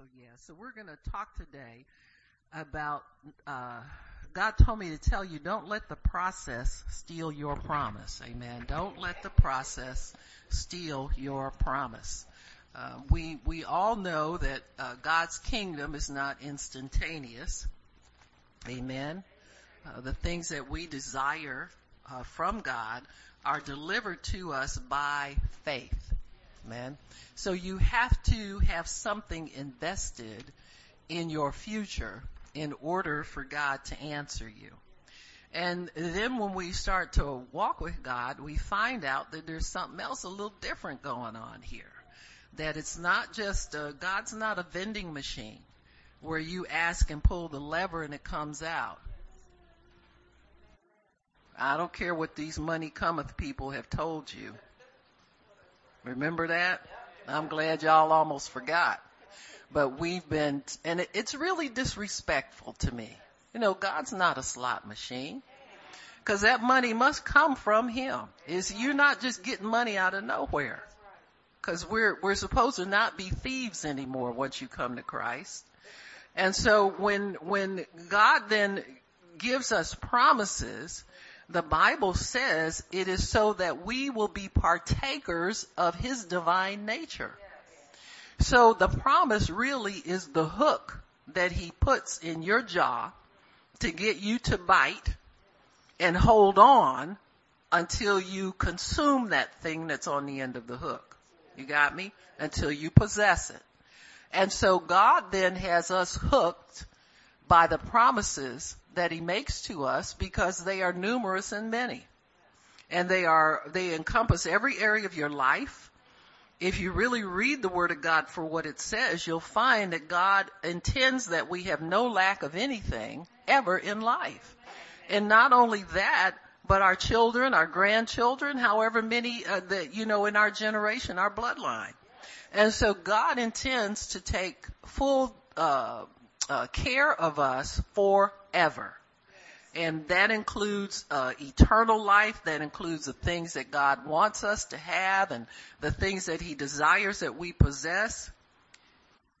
So yeah, so we're going to talk today about, uh, God told me to tell you, don't let the process steal your promise. Amen. Don't let the process steal your promise. Uh, we, we all know that, uh, God's kingdom is not instantaneous. Amen. Uh, the things that we desire, uh, from God are delivered to us by faith. Amen. So you have to have something invested in your future in order for God to answer you. And then when we start to walk with God, we find out that there's something else a little different going on here. That it's not just, uh, God's not a vending machine where you ask and pull the lever and it comes out. I don't care what these money cometh people have told you. Remember that? I'm glad y'all almost forgot. But we've been, and it's really disrespectful to me. You know, God's not a slot machine. Cause that money must come from Him. Is you're not just getting money out of nowhere. Cause we're, we're supposed to not be thieves anymore once you come to Christ. And so when, when God then gives us promises, the Bible says it is so that we will be partakers of His divine nature. So the promise really is the hook that He puts in your jaw to get you to bite and hold on until you consume that thing that's on the end of the hook. You got me? Until you possess it. And so God then has us hooked by the promises that he makes to us because they are numerous and many. And they are, they encompass every area of your life. If you really read the word of God for what it says, you'll find that God intends that we have no lack of anything ever in life. And not only that, but our children, our grandchildren, however many uh, that, you know, in our generation, our bloodline. And so God intends to take full, uh, uh, care of us forever. And that includes uh, eternal life. That includes the things that God wants us to have and the things that He desires that we possess.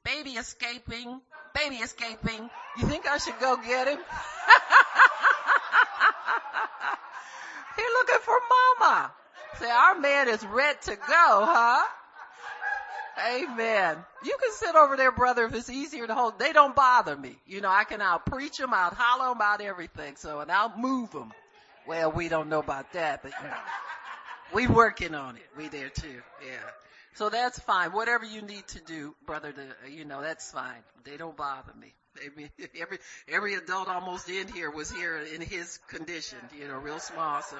Baby escaping, baby escaping. You think I should go get him? He's looking for mama. Say, our man is ready to go, huh? Amen. You can sit over there, brother, if it's easier to hold. They don't bother me. You know, I can out preach them, out hollow them, out everything. So, and I'll move them. Well, we don't know about that, but you know, we working on it. We there too. Yeah. So that's fine. Whatever you need to do, brother, to, uh, you know, that's fine. They don't bother me. Every, every adult almost in here was here in his condition, you know, real small. So,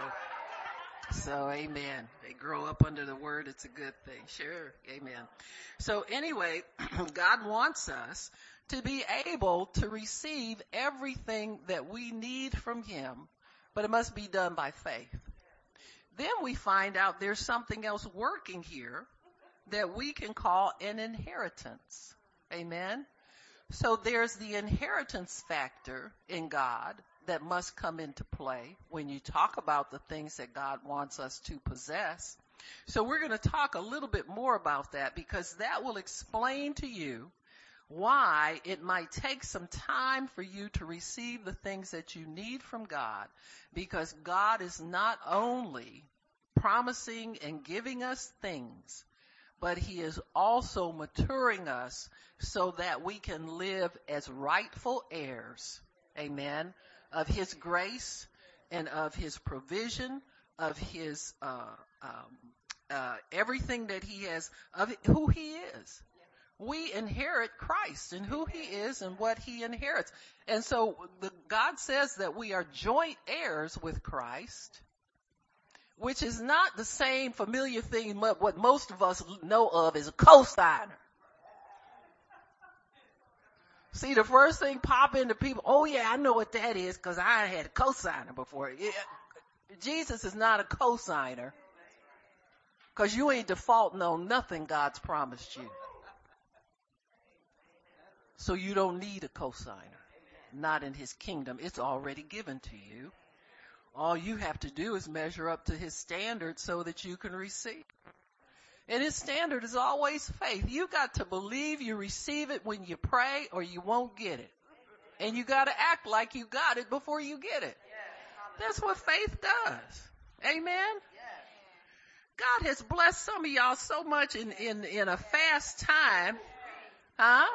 so amen. They grow up under the word. It's a good thing. Sure. Amen. So anyway, God wants us to be able to receive everything that we need from him, but it must be done by faith. Then we find out there's something else working here that we can call an inheritance. Amen. So there's the inheritance factor in God that must come into play when you talk about the things that God wants us to possess. So we're going to talk a little bit more about that because that will explain to you why it might take some time for you to receive the things that you need from God because God is not only promising and giving us things, but he is also maturing us so that we can live as rightful heirs. Amen of His grace and of His provision, of His uh, um, uh, everything that He has, of who He is. We inherit Christ and who He is and what He inherits. And so the, God says that we are joint heirs with Christ, which is not the same familiar thing what most of us know of as a co-signer. See, the first thing pop into people, oh yeah, I know what that is because I had a cosigner before. Yeah. Jesus is not a cosigner because you ain't defaulting on nothing God's promised you. So you don't need a cosigner. Not in his kingdom. It's already given to you. All you have to do is measure up to his standard so that you can receive. And his standard is always faith. You got to believe you receive it when you pray or you won't get it. And you gotta act like you got it before you get it. That's what faith does. Amen? God has blessed some of y'all so much in, in, in a fast time. Huh?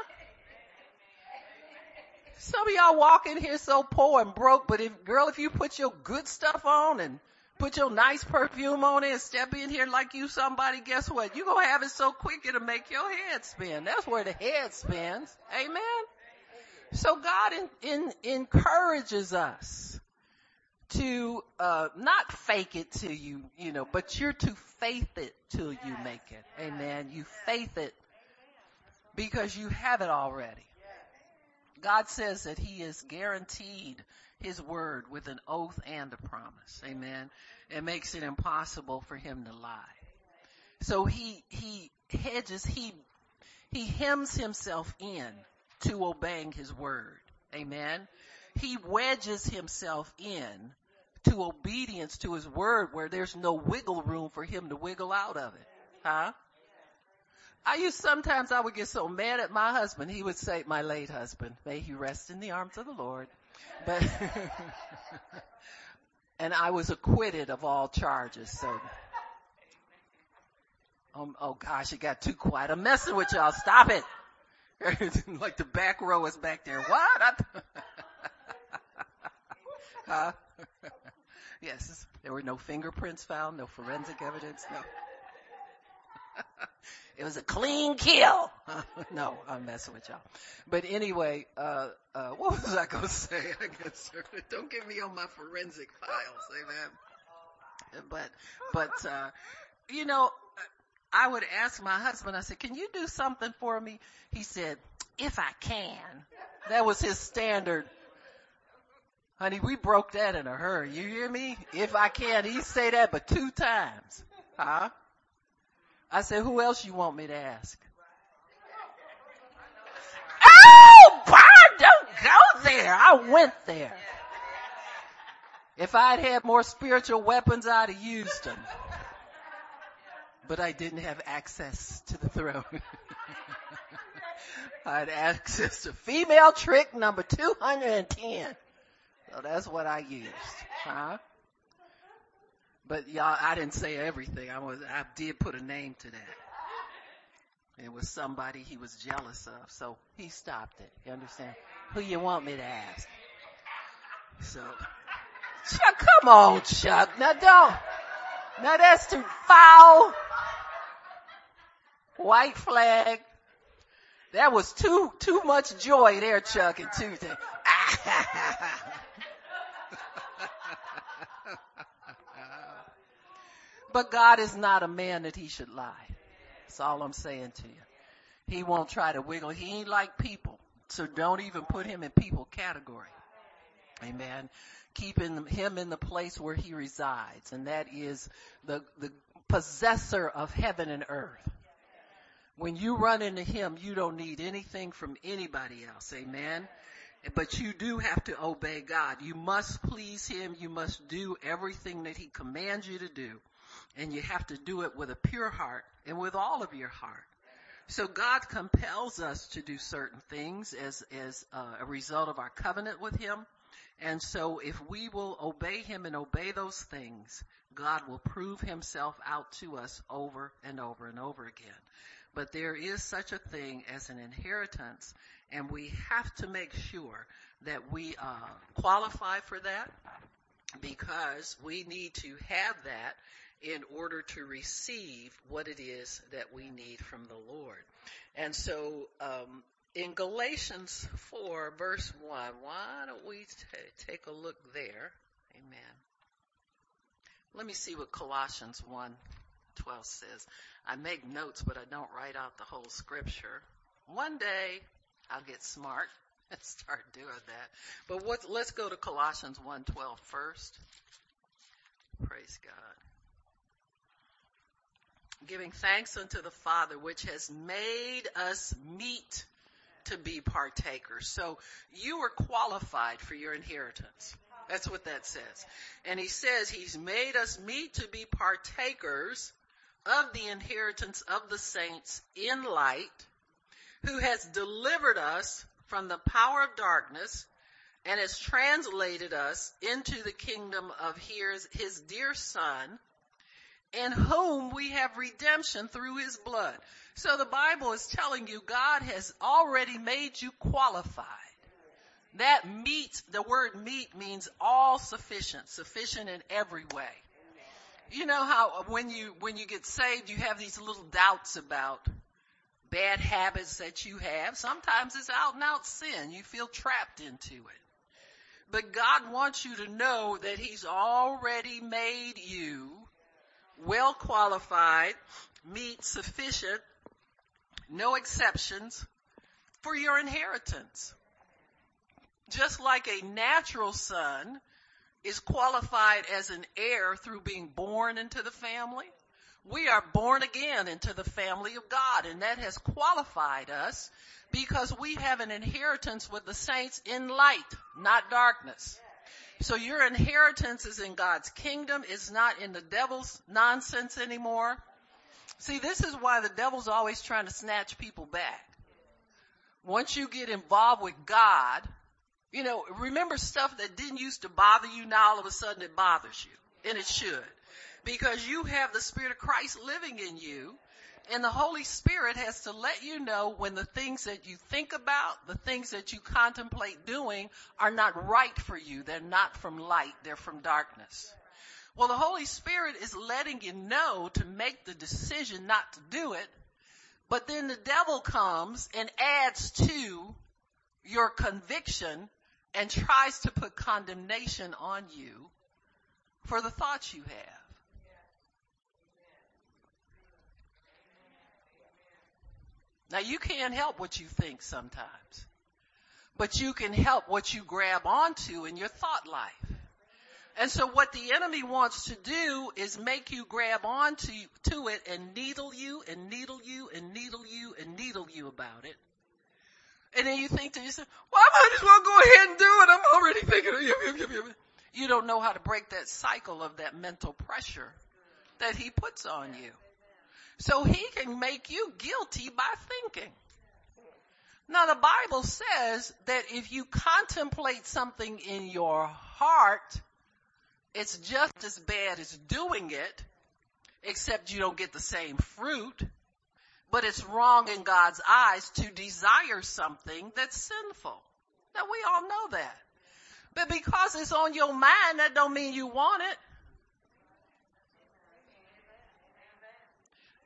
Some of y'all walk in here so poor and broke, but if, girl, if you put your good stuff on and put your nice perfume on it and step in here like you somebody, guess what? You're gonna have it so quick it'll make your head spin. That's where the head spins. Amen? So God in, in, encourages us to uh, not fake it till you, you know, but you're to faith it till you make it. Amen. You faith it because you have it already. God says that He is guaranteed His word with an oath and a promise. Amen. It makes it impossible for Him to lie. So He He hedges He He hems Himself in to obeying His word. Amen he wedges himself in to obedience to his word where there's no wiggle room for him to wiggle out of it. Huh? I used sometimes I would get so mad at my husband. He would say, my late husband, may he rest in the arms of the Lord. But, and I was acquitted of all charges. So, um, oh gosh, it got too quiet. I'm messing with y'all. Stop it. like the back row is back there. What? huh? yes, there were no fingerprints found, no forensic evidence, no. It was a clean kill. no, I'm messing with y'all. But anyway, uh, uh, what was I gonna say? I guess don't get me on my forensic files, amen. But, but, uh, you know, I would ask my husband, I said, can you do something for me? He said, if I can. That was his standard Honey, we broke that in a hurry. You hear me? If I can, he say that but two times. Huh? I said, who else you want me to ask? Oh, Bob, don't go there. I went there. If I'd had more spiritual weapons, I'd have used them. But I didn't have access to the throne. I had access to female trick number 210. So that's what I used. Huh? But y'all, I didn't say everything. I was, I did put a name to that. It was somebody he was jealous of, so he stopped it. You understand? Who you want me to ask? So, Chuck, come on, Chuck. Now don't. Now that's too foul. White flag. That was too, too much joy there, Chuck, and Tuesday. But God is not a man that he should lie. That's all I'm saying to you. He won't try to wiggle. He ain't like people. So don't even put him in people category. Amen. Keeping him in the place where he resides. And that is the, the possessor of heaven and earth. When you run into him, you don't need anything from anybody else. Amen. But you do have to obey God. You must please him. You must do everything that he commands you to do and you have to do it with a pure heart and with all of your heart. So God compels us to do certain things as, as uh, a result of our covenant with Him. And so if we will obey Him and obey those things, God will prove Himself out to us over and over and over again. But there is such a thing as an inheritance and we have to make sure that we uh, qualify for that because we need to have that in order to receive what it is that we need from the Lord. And so, um, in Galatians 4 verse 1, why don't we t- take a look there? Amen. Let me see what Colossians 1 12 says. I make notes, but I don't write out the whole scripture. One day I'll get smart and start doing that. But what, let's go to Colossians 1 12 first. Praise God giving thanks unto the Father, which has made us meet to be partakers. So you are qualified for your inheritance. That's what that says. And he says he's made us meet to be partakers of the inheritance of the saints in light, who has delivered us from the power of darkness and has translated us into the kingdom of his, his dear son, in whom we have redemption through his blood. So the Bible is telling you God has already made you qualified. That meet, the word meet means all sufficient, sufficient in every way. You know how when you, when you get saved, you have these little doubts about bad habits that you have. Sometimes it's out and out sin. You feel trapped into it. But God wants you to know that He's already made you well qualified, meet sufficient, no exceptions for your inheritance. Just like a natural son is qualified as an heir through being born into the family, we are born again into the family of God and that has qualified us because we have an inheritance with the saints in light, not darkness. So your inheritance is in God's kingdom. It's not in the devil's nonsense anymore. See, this is why the devil's always trying to snatch people back. Once you get involved with God, you know, remember stuff that didn't used to bother you, now all of a sudden it bothers you. And it should. Because you have the Spirit of Christ living in you, and the Holy Spirit has to let you know when the things that you think about, the things that you contemplate doing are not right for you. They're not from light, they're from darkness. Well, the Holy Spirit is letting you know to make the decision not to do it, but then the devil comes and adds to your conviction and tries to put condemnation on you for the thoughts you have. Now you can't help what you think sometimes, but you can help what you grab onto in your thought life. And so what the enemy wants to do is make you grab onto to it and needle you and needle you and needle you and needle you about it. And then you think to yourself, well, I might as well go ahead and do it. I'm already thinking. You don't know how to break that cycle of that mental pressure that he puts on you. So he can make you guilty by thinking. Now the Bible says that if you contemplate something in your heart, it's just as bad as doing it, except you don't get the same fruit. But it's wrong in God's eyes to desire something that's sinful. Now we all know that. But because it's on your mind, that don't mean you want it.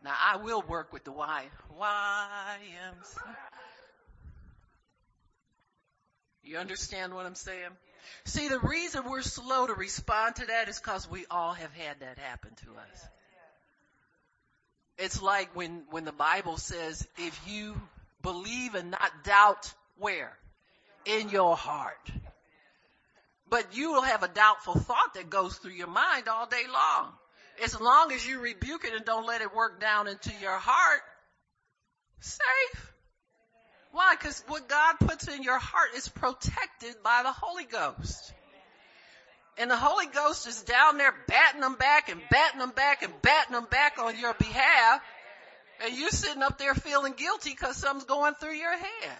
Now I will work with the Y. YMCA. You understand what I'm saying? See, the reason we're slow to respond to that is because we all have had that happen to us. It's like when, when the Bible says, if you believe and not doubt, where? In your heart. But you will have a doubtful thought that goes through your mind all day long. As long as you rebuke it and don't let it work down into your heart, safe. Why? Because what God puts in your heart is protected by the Holy Ghost. And the Holy Ghost is down there batting them back and batting them back and batting them back on your behalf. And you're sitting up there feeling guilty because something's going through your head.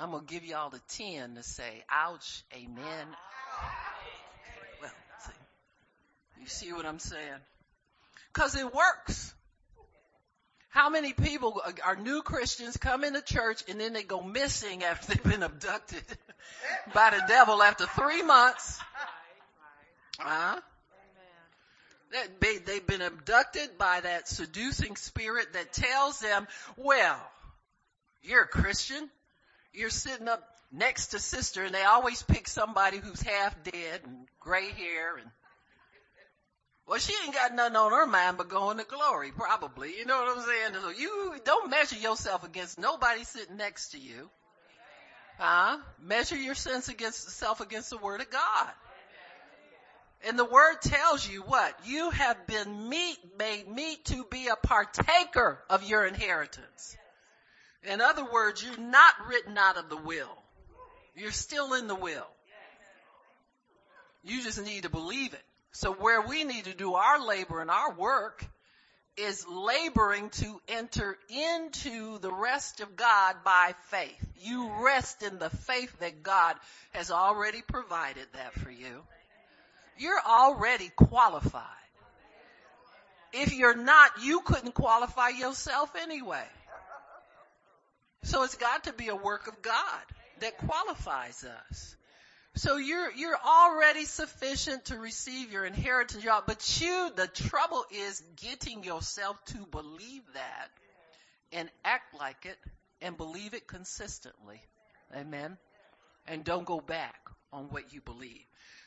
I'm going to give y'all the 10 to say, ouch, amen. Well, see, you see what I'm saying? Cause it works. How many people uh, are new Christians come into church and then they go missing after they've been abducted by the devil after three months? Huh? They've been abducted by that seducing spirit that tells them, well, you're a Christian. You're sitting up next to sister and they always pick somebody who's half dead and gray hair and well, she ain't got nothing on her mind but going to glory, probably. You know what I'm saying? So you don't measure yourself against nobody sitting next to you. Huh? Measure your sense against self against the word of God. And the word tells you what? You have been meet, made meet to be a partaker of your inheritance. In other words, you're not written out of the will. You're still in the will. You just need to believe it. So where we need to do our labor and our work is laboring to enter into the rest of God by faith. You rest in the faith that God has already provided that for you. You're already qualified. If you're not, you couldn't qualify yourself anyway. So it's got to be a work of God that qualifies us. So you're, you're already sufficient to receive your inheritance, y'all. But you, the trouble is getting yourself to believe that and act like it and believe it consistently. Amen. And don't go back on what you believe.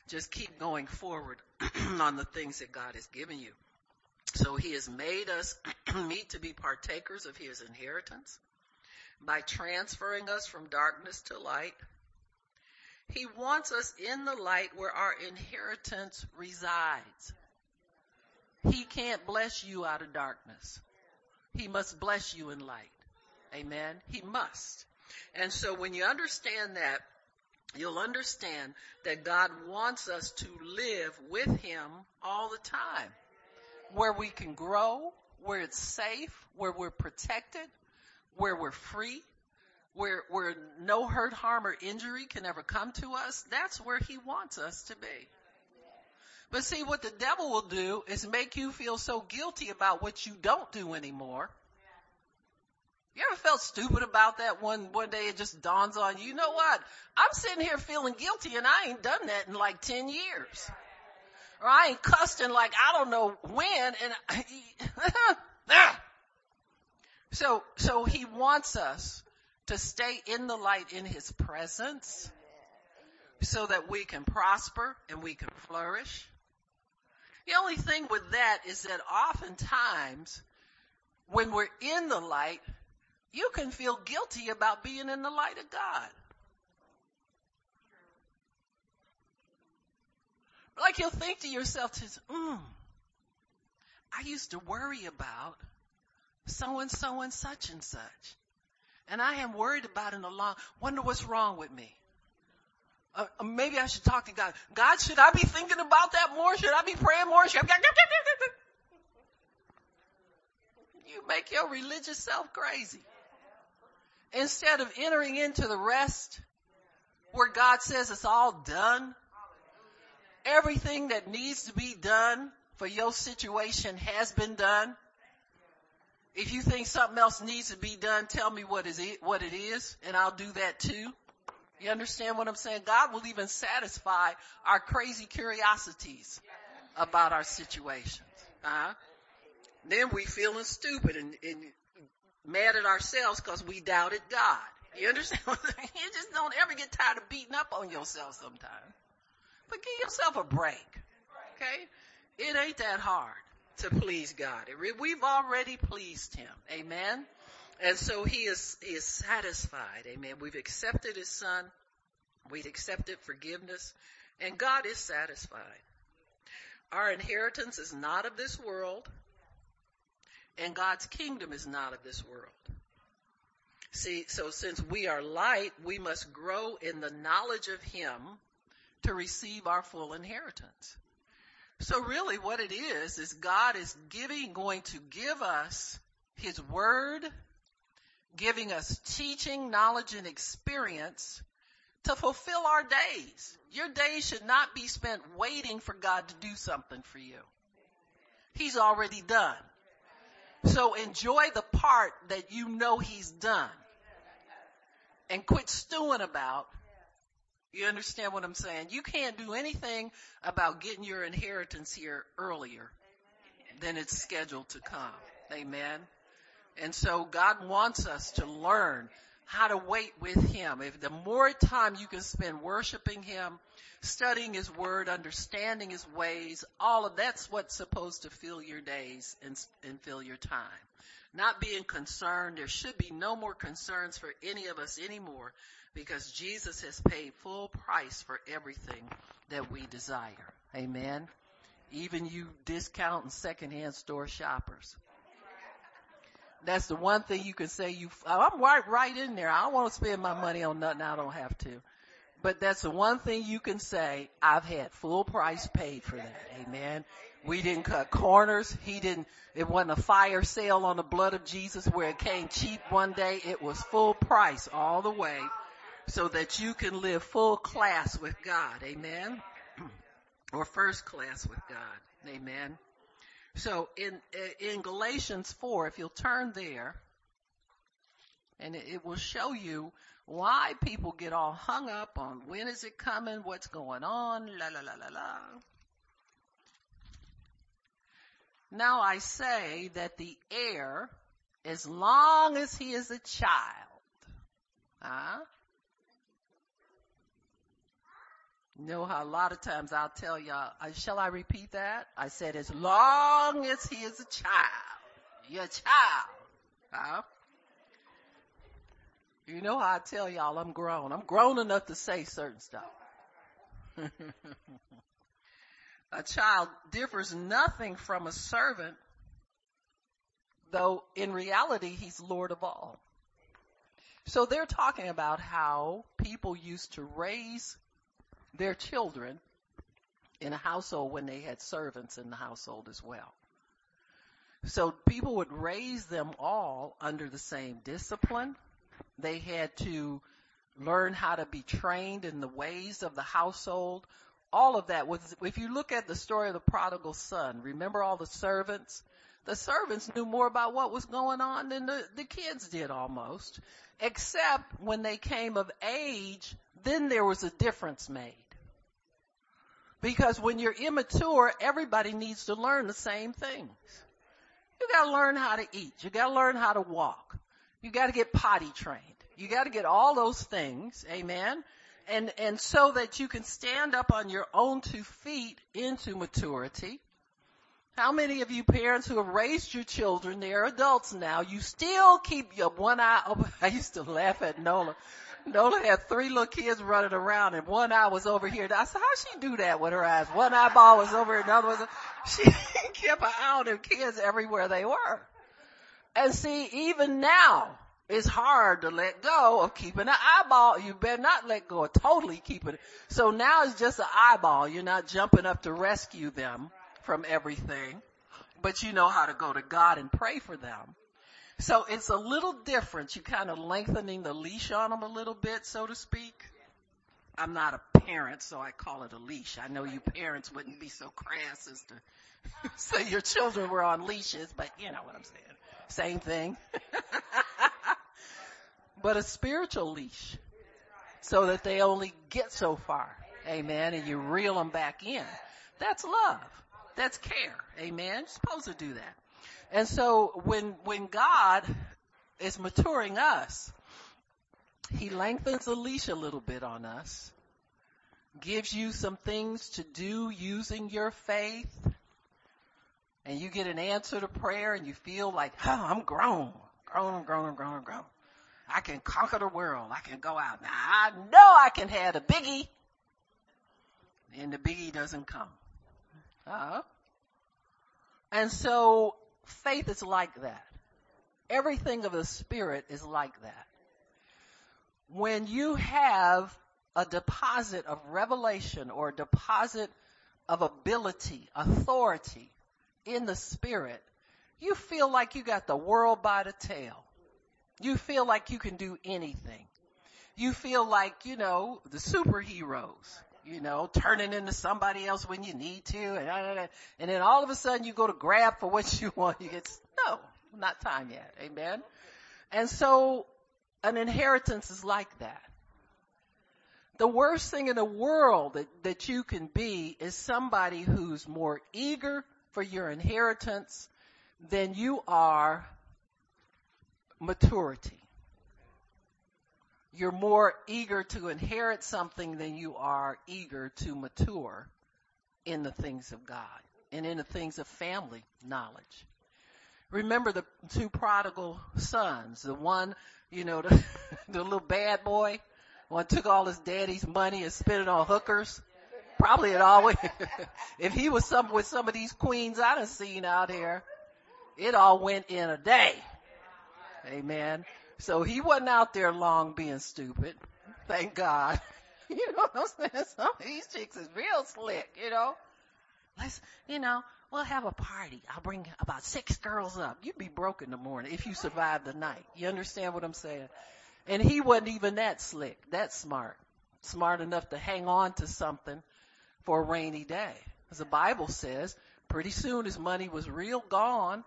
Just keep going forward on the things that God has given you. So he has made us meet to be partakers of his inheritance by transferring us from darkness to light he wants us in the light where our inheritance resides. He can't bless you out of darkness. He must bless you in light. Amen. He must. And so when you understand that, you'll understand that God wants us to live with Him all the time. Where we can grow, where it's safe, where we're protected, where we're free, where, where no hurt, harm, or injury can ever come to us, that's where he wants us to be. But see, what the devil will do is make you feel so guilty about what you don't do anymore. You ever felt stupid about that one, one day it just dawns on you, you know what? I'm sitting here feeling guilty and I ain't done that in like 10 years. Or I ain't cussed in like I don't know when and ah. So, so he wants us to stay in the light in his presence so that we can prosper and we can flourish. The only thing with that is that oftentimes when we're in the light, you can feel guilty about being in the light of God. Like you'll think to yourself, mm, I used to worry about so and so and such and such. And I am worried about it a lot. Wonder what's wrong with me. Uh, uh, maybe I should talk to God. God, should I be thinking about that more? Should I be praying more? Should I... You make your religious self crazy. Instead of entering into the rest where God says it's all done, everything that needs to be done for your situation has been done. If you think something else needs to be done, tell me what is it, what it is, and I'll do that too. You understand what I'm saying? God will even satisfy our crazy curiosities about our situations. Uh-huh. Then we feeling stupid and, and mad at ourselves because we doubted God. You understand? you just don't ever get tired of beating up on yourself sometimes. But give yourself a break. Okay? It ain't that hard to please God. We've already pleased Him. Amen. And so He is, he is satisfied. Amen. We've accepted His Son. We've accepted forgiveness and God is satisfied. Our inheritance is not of this world and God's kingdom is not of this world. See, so since we are light, we must grow in the knowledge of Him to receive our full inheritance. So really what it is, is God is giving, going to give us His Word, giving us teaching, knowledge, and experience to fulfill our days. Your days should not be spent waiting for God to do something for you. He's already done. So enjoy the part that you know He's done. And quit stewing about you understand what I'm saying? You can't do anything about getting your inheritance here earlier than it's scheduled to come. Amen. And so God wants us to learn how to wait with Him. If the more time you can spend worshiping Him, studying His Word, understanding His ways, all of that's what's supposed to fill your days and, and fill your time. Not being concerned. There should be no more concerns for any of us anymore because Jesus has paid full price for everything that we desire. Amen. Even you discount and secondhand store shoppers. That's the one thing you can say you, oh, I'm right, right in there. I don't want to spend my money on nothing I don't have to. But that's the one thing you can say, I've had full price paid for that. Amen. We didn't cut corners. He didn't, it wasn't a fire sale on the blood of Jesus where it came cheap one day. It was full price all the way so that you can live full class with God. Amen. or first class with God. Amen. So in, uh, in Galatians 4, if you'll turn there, and it, it will show you why people get all hung up on when is it coming, what's going on, la la la la la. Now I say that the heir, as long as he is a child, huh? You know how a lot of times I'll tell y'all, uh, shall I repeat that? I said as long as he is a child, you're child, huh? You know how I tell y'all I'm grown. I'm grown enough to say certain stuff. a child differs nothing from a servant, though in reality he's Lord of all. So they're talking about how people used to raise their children in a household when they had servants in the household as well. So people would raise them all under the same discipline. They had to learn how to be trained in the ways of the household all of that was, if you look at the story of the prodigal son, remember all the servants? The servants knew more about what was going on than the, the kids did almost. Except when they came of age, then there was a difference made. Because when you're immature, everybody needs to learn the same things. You gotta learn how to eat. You gotta learn how to walk. You gotta get potty trained. You gotta get all those things. Amen and, and so that you can stand up on your own two feet into maturity. How many of you parents who have raised your children, they're adults now, you still keep your one eye open. I used to laugh at Nola. Nola had three little kids running around and one eye was over here. I said, how she do that with her eyes? One eyeball was over here, another was, she kept an eye on her kids everywhere they were. And see, even now, it's hard to let go of keeping an eyeball. You better not let go of totally keeping it. So now it's just an eyeball. You're not jumping up to rescue them from everything, but you know how to go to God and pray for them. So it's a little different. You're kind of lengthening the leash on them a little bit, so to speak. I'm not a parent, so I call it a leash. I know you parents wouldn't be so crass as to say your children were on leashes, but you know what I'm saying. Same thing. but a spiritual leash so that they only get so far. Amen. And you reel them back in. That's love. That's care. Amen. You're supposed to do that. And so when, when God is maturing us, He lengthens the leash a little bit on us, gives you some things to do using your faith, and you get an answer to prayer and you feel like, oh, I'm grown, grown, grown, grown, grown. I can conquer the world. I can go out. Now I know I can have a biggie. And the biggie doesn't come. Uh-huh. And so faith is like that. Everything of the spirit is like that. When you have a deposit of revelation or a deposit of ability, authority in the spirit, you feel like you got the world by the tail. You feel like you can do anything. You feel like, you know, the superheroes, you know, turning into somebody else when you need to and, and then all of a sudden you go to grab for what you want. You get, no, not time yet. Amen. And so an inheritance is like that. The worst thing in the world that, that you can be is somebody who's more eager for your inheritance than you are maturity. You're more eager to inherit something than you are eager to mature in the things of God and in the things of family knowledge. Remember the two prodigal sons, the one, you know, the, the little bad boy, one took all his daddy's money and spent it on hookers. Probably it always, if he was some, with some of these queens I done seen out here, it all went in a day. Amen. So he wasn't out there long being stupid. Thank God. You know what I'm saying? Some of these chicks is real slick, you know. Let's, you know, we'll have a party. I'll bring about six girls up. You'd be broke in the morning if you survive the night. You understand what I'm saying? And he wasn't even that slick, that smart. Smart enough to hang on to something for a rainy day. As the Bible says, pretty soon his money was real gone.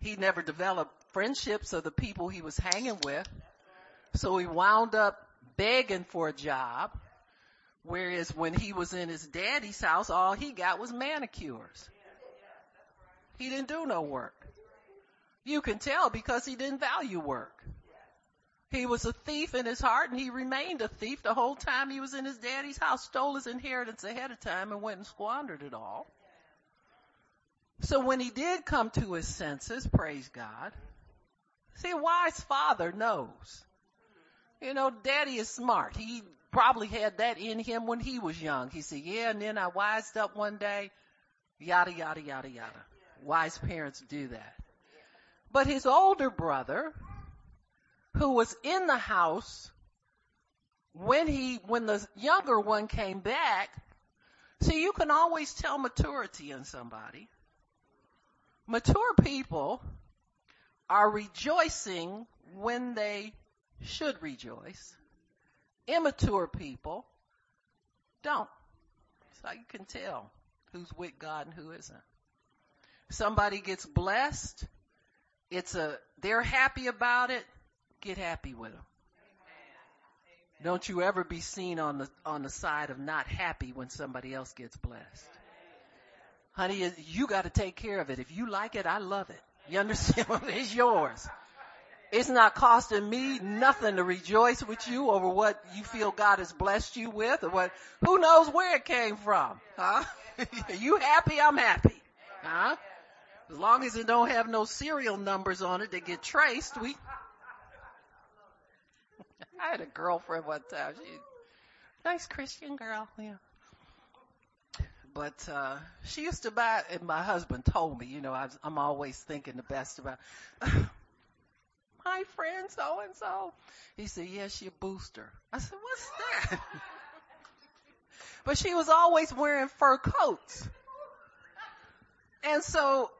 He never developed friendships of the people he was hanging with. So he wound up begging for a job. Whereas when he was in his daddy's house, all he got was manicures. He didn't do no work. You can tell because he didn't value work. He was a thief in his heart and he remained a thief the whole time he was in his daddy's house, stole his inheritance ahead of time and went and squandered it all. So when he did come to his senses, praise God, see a wise father knows. You know, daddy is smart. He probably had that in him when he was young. He said, yeah, and then I wised up one day, yada, yada, yada, yada. Wise parents do that. But his older brother, who was in the house when he, when the younger one came back, see, you can always tell maturity in somebody. Mature people are rejoicing when they should rejoice. Immature people don't. So you can tell who's with God and who isn't. Somebody gets blessed. It's a, they're happy about it get happy with them. Don't you ever be seen on the, on the side of not happy when somebody else gets blessed. Honey, you gotta take care of it. If you like it, I love it. You understand? it's yours. It's not costing me nothing to rejoice with you over what you feel God has blessed you with or what, who knows where it came from, huh? you happy, I'm happy, huh? As long as it don't have no serial numbers on it that get traced, we, I had a girlfriend one time. She, nice Christian girl, yeah. But uh she used to buy, and my husband told me, you know, I, I'm always thinking the best about my friend so and so. He said, "Yes, "Yeah, she a booster." I said, "What's that?" but she was always wearing fur coats, and so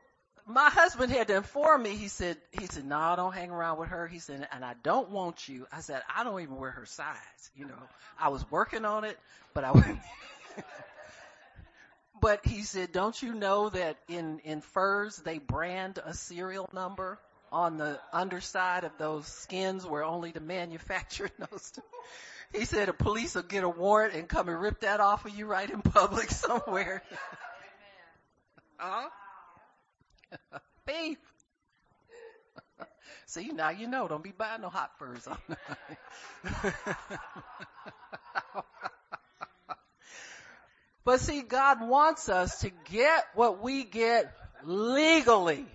my husband had to inform me. He said, he said, no, I don't hang around with her. He said, and I don't want you. I said, I don't even wear her size. You know, I was working on it, but I wouldn't. But he said, don't you know that in, in furs, they brand a serial number on the underside of those skins where only the manufacturer knows to. He said a police will get a warrant and come and rip that off of you right in public somewhere. huh? Beef. See, now you know, don't be buying no hot furs on But see, God wants us to get what we get legally.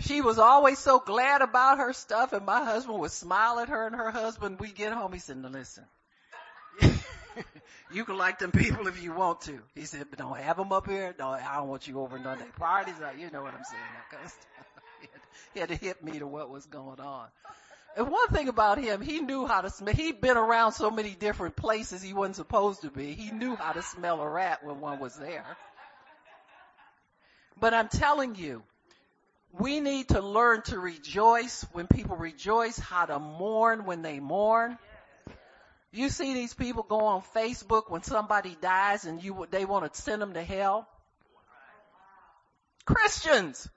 She was always so glad about her stuff and my husband would smile at her and her husband. We get home, he said, listen, you can like them people if you want to. He said, but don't have them up here. No, I don't want you over none of their parties. You know what I'm saying. He had to hit me to what was going on. And one thing about him, he knew how to smell. He'd been around so many different places he wasn't supposed to be. He knew how to smell a rat when one was there. But I'm telling you, we need to learn to rejoice when people rejoice, how to mourn when they mourn. You see these people go on Facebook when somebody dies and you they want to send them to hell. Christians.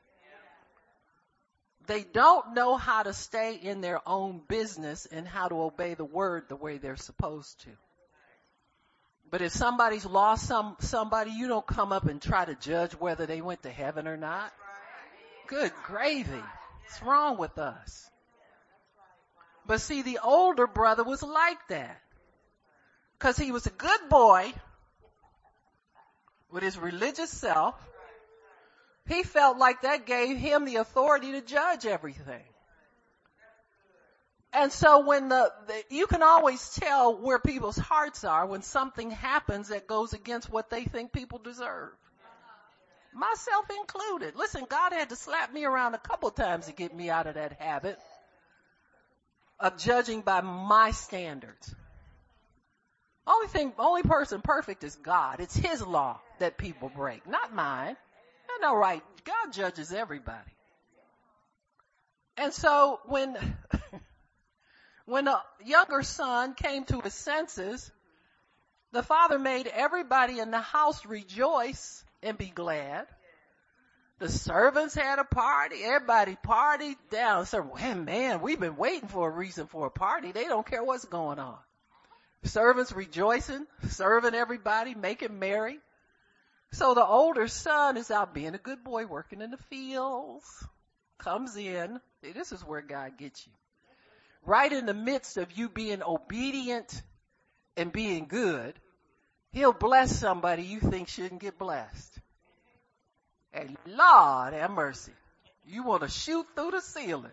They don't know how to stay in their own business and how to obey the word the way they're supposed to. But if somebody's lost some, somebody, you don't come up and try to judge whether they went to heaven or not. Good gravy. What's wrong with us? But see, the older brother was like that because he was a good boy with his religious self. He felt like that gave him the authority to judge everything. And so when the, the, you can always tell where people's hearts are when something happens that goes against what they think people deserve. Myself included. Listen, God had to slap me around a couple times to get me out of that habit. of judging by my standards. Only thing, only person perfect is God. It's His law that people break, not mine. There's no right. God judges everybody. And so when, when a younger son came to his senses, the father made everybody in the house rejoice and be glad. The servants had a party. Everybody partied down. So, hey man, we've been waiting for a reason for a party. They don't care what's going on. Servants rejoicing, serving everybody, making merry. So the older son is out being a good boy, working in the fields, comes in. This is where God gets you. Right in the midst of you being obedient and being good, he'll bless somebody you think shouldn't get blessed. And Lord have mercy. You want to shoot through the ceiling.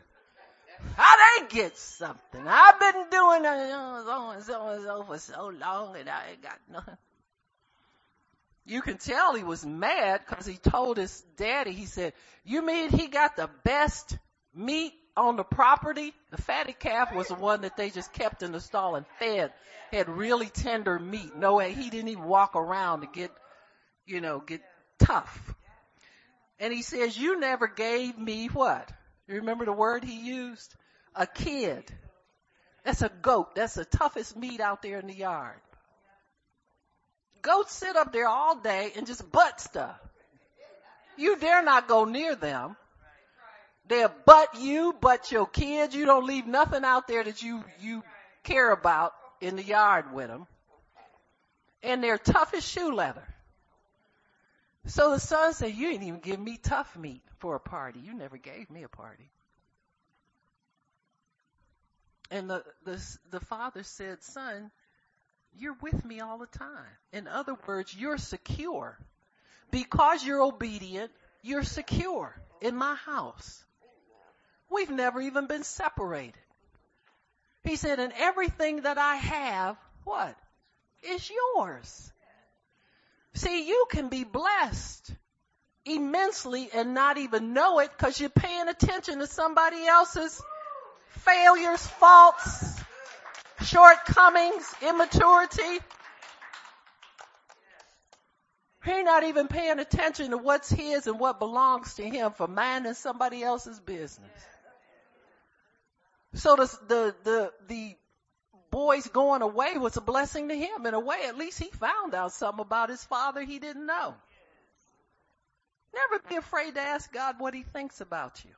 How they get something? I've been doing so and so and so for so long and I ain't got nothing. You can tell he was mad because he told his daddy, he said, you mean he got the best meat on the property? The fatty calf was the one that they just kept in the stall and fed. Had really tender meat. No he didn't even walk around to get, you know, get tough. And he says, you never gave me what? You remember the word he used? A kid. That's a goat. That's the toughest meat out there in the yard. Goats sit up there all day and just butt stuff. You dare not go near them. They'll butt you, butt your kids. You don't leave nothing out there that you, you care about in the yard with them. And they're tough as shoe leather. So the son said, you didn't even give me tough meat for a party. You never gave me a party. And the, the, the father said, son, you're with me all the time. In other words, you're secure. Because you're obedient, you're secure in my house. We've never even been separated. He said, and everything that I have, what? Is yours. See, you can be blessed immensely and not even know it because you're paying attention to somebody else's failures, faults, shortcomings, immaturity. He's not even paying attention to what's his and what belongs to him for minding somebody else's business. So the, the, the, the boys going away was a blessing to him. In a way, at least he found out something about his father he didn't know. Never be afraid to ask God what he thinks about you.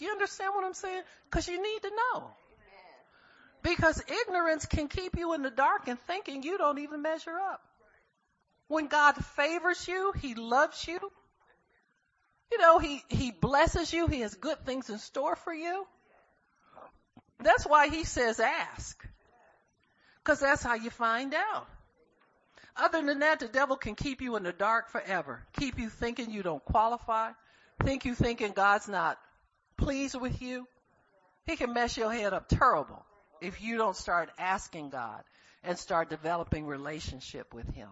You understand what I'm saying? Cause you need to know. Because ignorance can keep you in the dark and thinking you don't even measure up. When God favors you, He loves you. You know, He, He blesses you. He has good things in store for you. That's why he says ask. Cause that's how you find out. Other than that, the devil can keep you in the dark forever. Keep you thinking you don't qualify. Think you thinking God's not pleased with you. He can mess your head up terrible if you don't start asking God and start developing relationship with Him.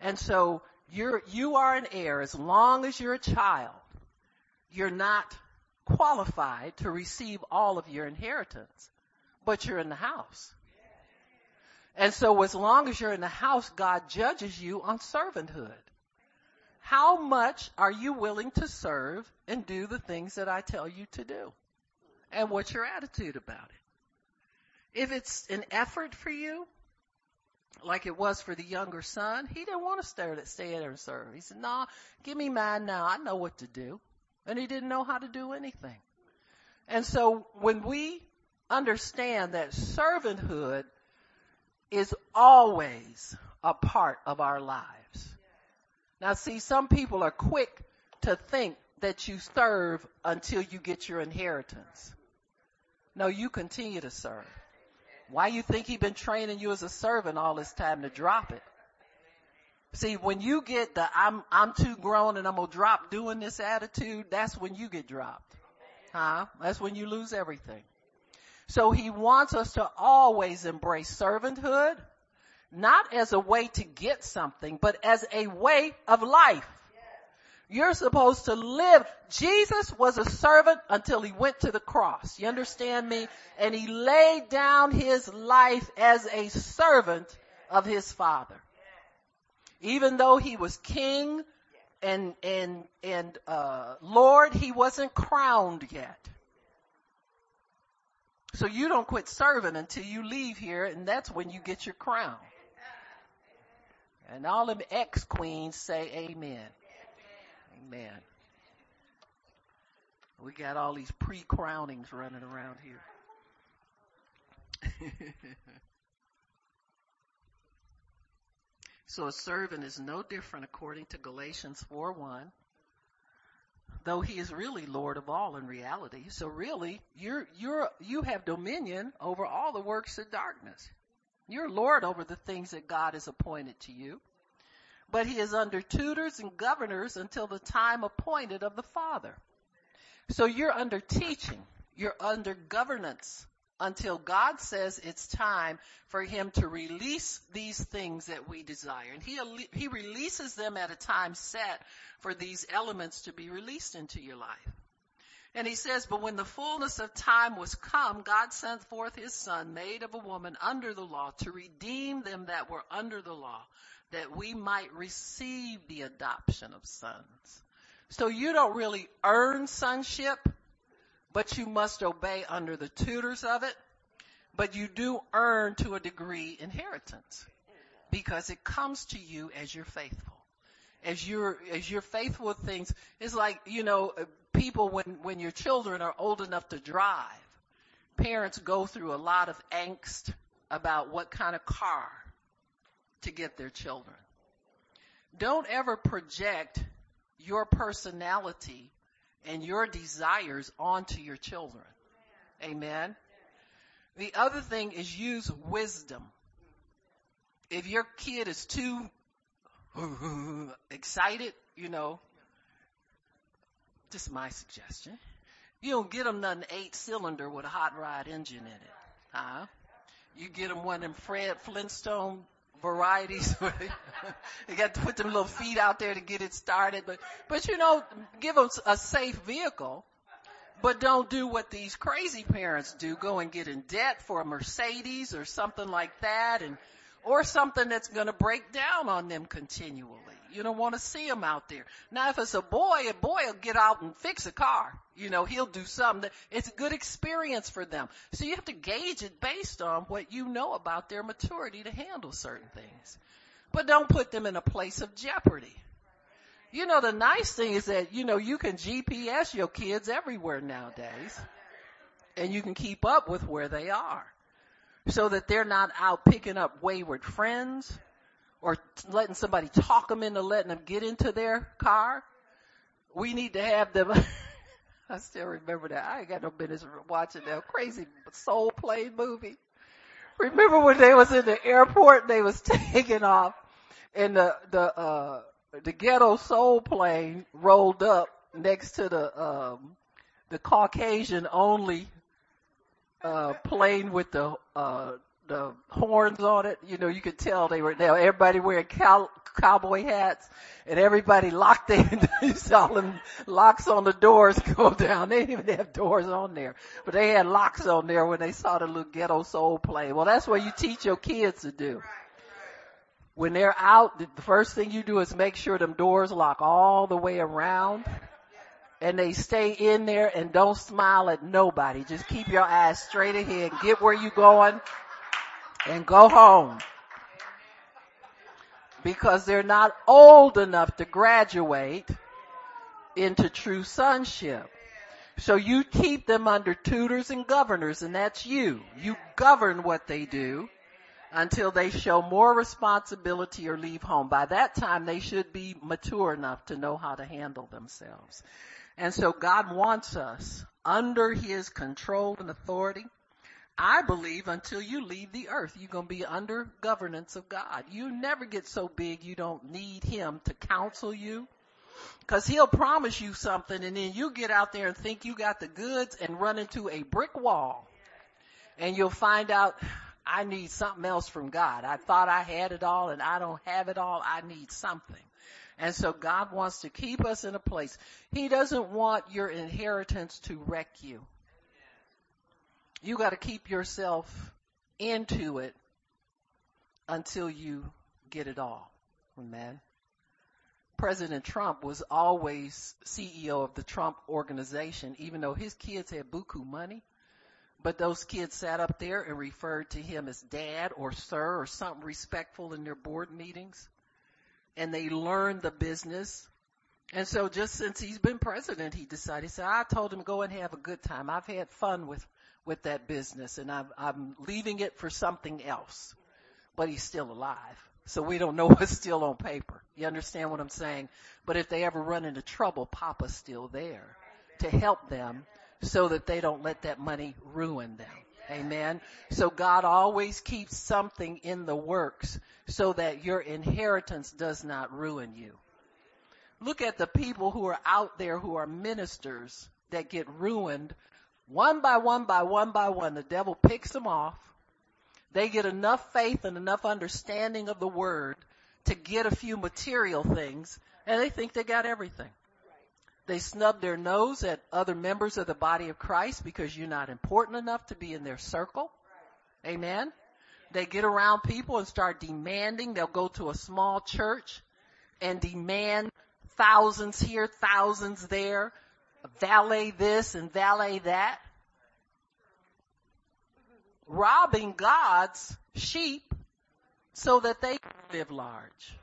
And so you're, you are an heir as long as you're a child. You're not qualified to receive all of your inheritance, but you're in the house. And so as long as you're in the house, God judges you on servanthood. How much are you willing to serve and do the things that I tell you to do? And what's your attitude about it? If it's an effort for you, like it was for the younger son, he didn't want to stay, stay there and serve. He said, nah, give me mine now. I know what to do and he didn't know how to do anything. And so when we understand that servanthood is always a part of our lives. Now see, some people are quick to think that you serve until you get your inheritance. No, you continue to serve. Why you think he been training you as a servant all this time to drop it? See, when you get the I'm I'm too grown and I'm gonna drop doing this attitude, that's when you get dropped. Huh? That's when you lose everything. So he wants us to always embrace servanthood, not as a way to get something, but as a way of life. You're supposed to live. Jesus was a servant until he went to the cross. You understand me? And he laid down his life as a servant of his father. Even though he was king and, and, and, uh, Lord, he wasn't crowned yet. So you don't quit serving until you leave here and that's when you get your crown. And all them ex-queens say amen. Amen. We got all these pre-crownings running around here. so a servant is no different according to Galatians 4:1 though he is really Lord of all in reality. So really, you're, you're, you have dominion over all the works of darkness. You're Lord over the things that God has appointed to you. But he is under tutors and governors until the time appointed of the Father. So you're under teaching. You're under governance until God says it's time for him to release these things that we desire. And he, he releases them at a time set for these elements to be released into your life. And he says, but when the fullness of time was come, God sent forth his son, made of a woman under the law, to redeem them that were under the law, that we might receive the adoption of sons. So you don't really earn sonship but you must obey under the tutors of it. But you do earn to a degree inheritance because it comes to you as you're faithful. As you're, as you're faithful with things, it's like, you know, people when, when your children are old enough to drive, parents go through a lot of angst about what kind of car to get their children. Don't ever project your personality and your desires onto your children. Amen. The other thing is use wisdom. If your kid is too excited, you know, just my suggestion. You don't get them nothing eight cylinder with a hot rod engine in it. Huh? You get them one of them Fred Flintstone varieties. you got to put them little feet out there to get it started. But, but you know, give them a safe vehicle. But don't do what these crazy parents do. Go and get in debt for a Mercedes or something like that and, or something that's going to break down on them continually. You don't want to see them out there. Now, if it's a boy, a boy will get out and fix a car. You know, he'll do something. It's a good experience for them. So you have to gauge it based on what you know about their maturity to handle certain things. But don't put them in a place of jeopardy. You know, the nice thing is that, you know, you can GPS your kids everywhere nowadays. And you can keep up with where they are. So that they're not out picking up wayward friends or letting somebody talk them into letting them get into their car. We need to have them. I still remember that. I ain't got no business watching that crazy soul plane movie. Remember when they was in the airport they was taking off and the, the, uh, the ghetto soul plane rolled up next to the, um, the Caucasian only, uh, plane with the, uh, the horns on it. You know, you could tell they were now Everybody wearing cow, cowboy hats and everybody locked in. you saw them locks on the doors go down. They didn't even have doors on there, but they had locks on there when they saw the little ghetto soul play. Well, that's what you teach your kids to do. When they're out, the first thing you do is make sure them doors lock all the way around and they stay in there and don't smile at nobody. Just keep your eyes straight ahead. Get where you're going and go home because they're not old enough to graduate into true sonship. So you keep them under tutors and governors and that's you. You govern what they do until they show more responsibility or leave home. By that time they should be mature enough to know how to handle themselves. And so God wants us under His control and authority I believe until you leave the earth, you're going to be under governance of God. You never get so big you don't need Him to counsel you. Cause He'll promise you something and then you get out there and think you got the goods and run into a brick wall. And you'll find out, I need something else from God. I thought I had it all and I don't have it all. I need something. And so God wants to keep us in a place. He doesn't want your inheritance to wreck you. You got to keep yourself into it until you get it all. Amen. President Trump was always CEO of the Trump organization, even though his kids had buku money. But those kids sat up there and referred to him as dad or sir or something respectful in their board meetings. And they learned the business. And so just since he's been president, he decided, said, I told him go and have a good time. I've had fun with, with that business and I'm, I'm leaving it for something else. But he's still alive. So we don't know what's still on paper. You understand what I'm saying? But if they ever run into trouble, Papa's still there to help them so that they don't let that money ruin them. Amen. So God always keeps something in the works so that your inheritance does not ruin you. Look at the people who are out there who are ministers that get ruined one by one by one by one. The devil picks them off. They get enough faith and enough understanding of the word to get a few material things and they think they got everything. They snub their nose at other members of the body of Christ because you're not important enough to be in their circle. Amen. They get around people and start demanding. They'll go to a small church and demand thousands here, thousands there, valet this and valet that. Robbing God's sheep so that they can live large.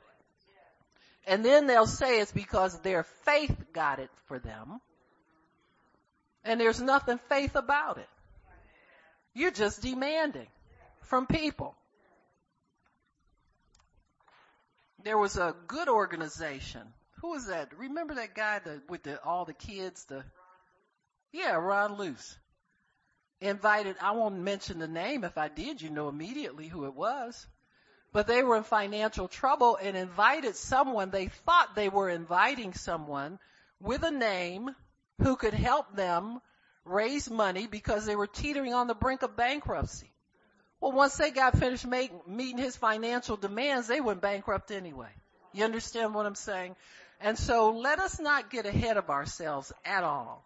And then they'll say it's because their faith got it for them. And there's nothing faith about it. You're just demanding from people. There was a good organization. Who was that? Remember that guy that, with the, all the kids, the, yeah, Ron Luce. Invited, I won't mention the name. If I did, you know immediately who it was but they were in financial trouble and invited someone. They thought they were inviting someone with a name who could help them raise money because they were teetering on the brink of bankruptcy. Well, once they got finished make, meeting his financial demands, they went bankrupt anyway. You understand what I'm saying? And so let us not get ahead of ourselves at all.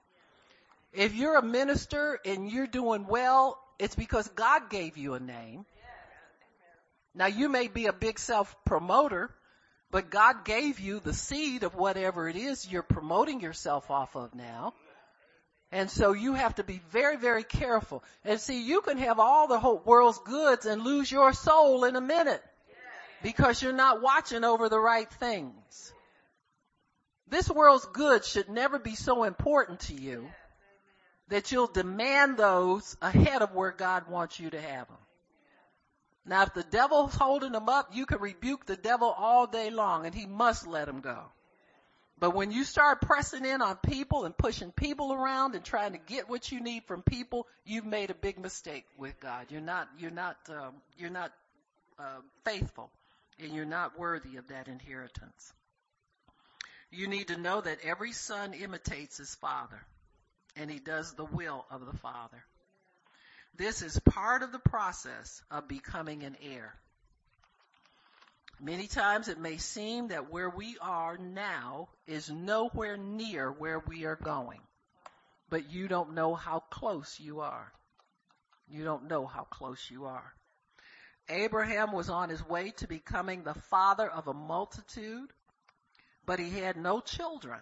If you're a minister and you're doing well, it's because God gave you a name. Now you may be a big self promoter, but God gave you the seed of whatever it is you're promoting yourself off of now. And so you have to be very, very careful. And see, you can have all the whole world's goods and lose your soul in a minute because you're not watching over the right things. This world's goods should never be so important to you that you'll demand those ahead of where God wants you to have them. Now if the devil's holding them up, you can rebuke the devil all day long and he must let them go. But when you start pressing in on people and pushing people around and trying to get what you need from people, you've made a big mistake with God. You're not, you're not, um, you're not uh, faithful, and you're not worthy of that inheritance. You need to know that every son imitates his father, and he does the will of the father. This is part of the process of becoming an heir. Many times it may seem that where we are now is nowhere near where we are going, but you don't know how close you are. You don't know how close you are. Abraham was on his way to becoming the father of a multitude, but he had no children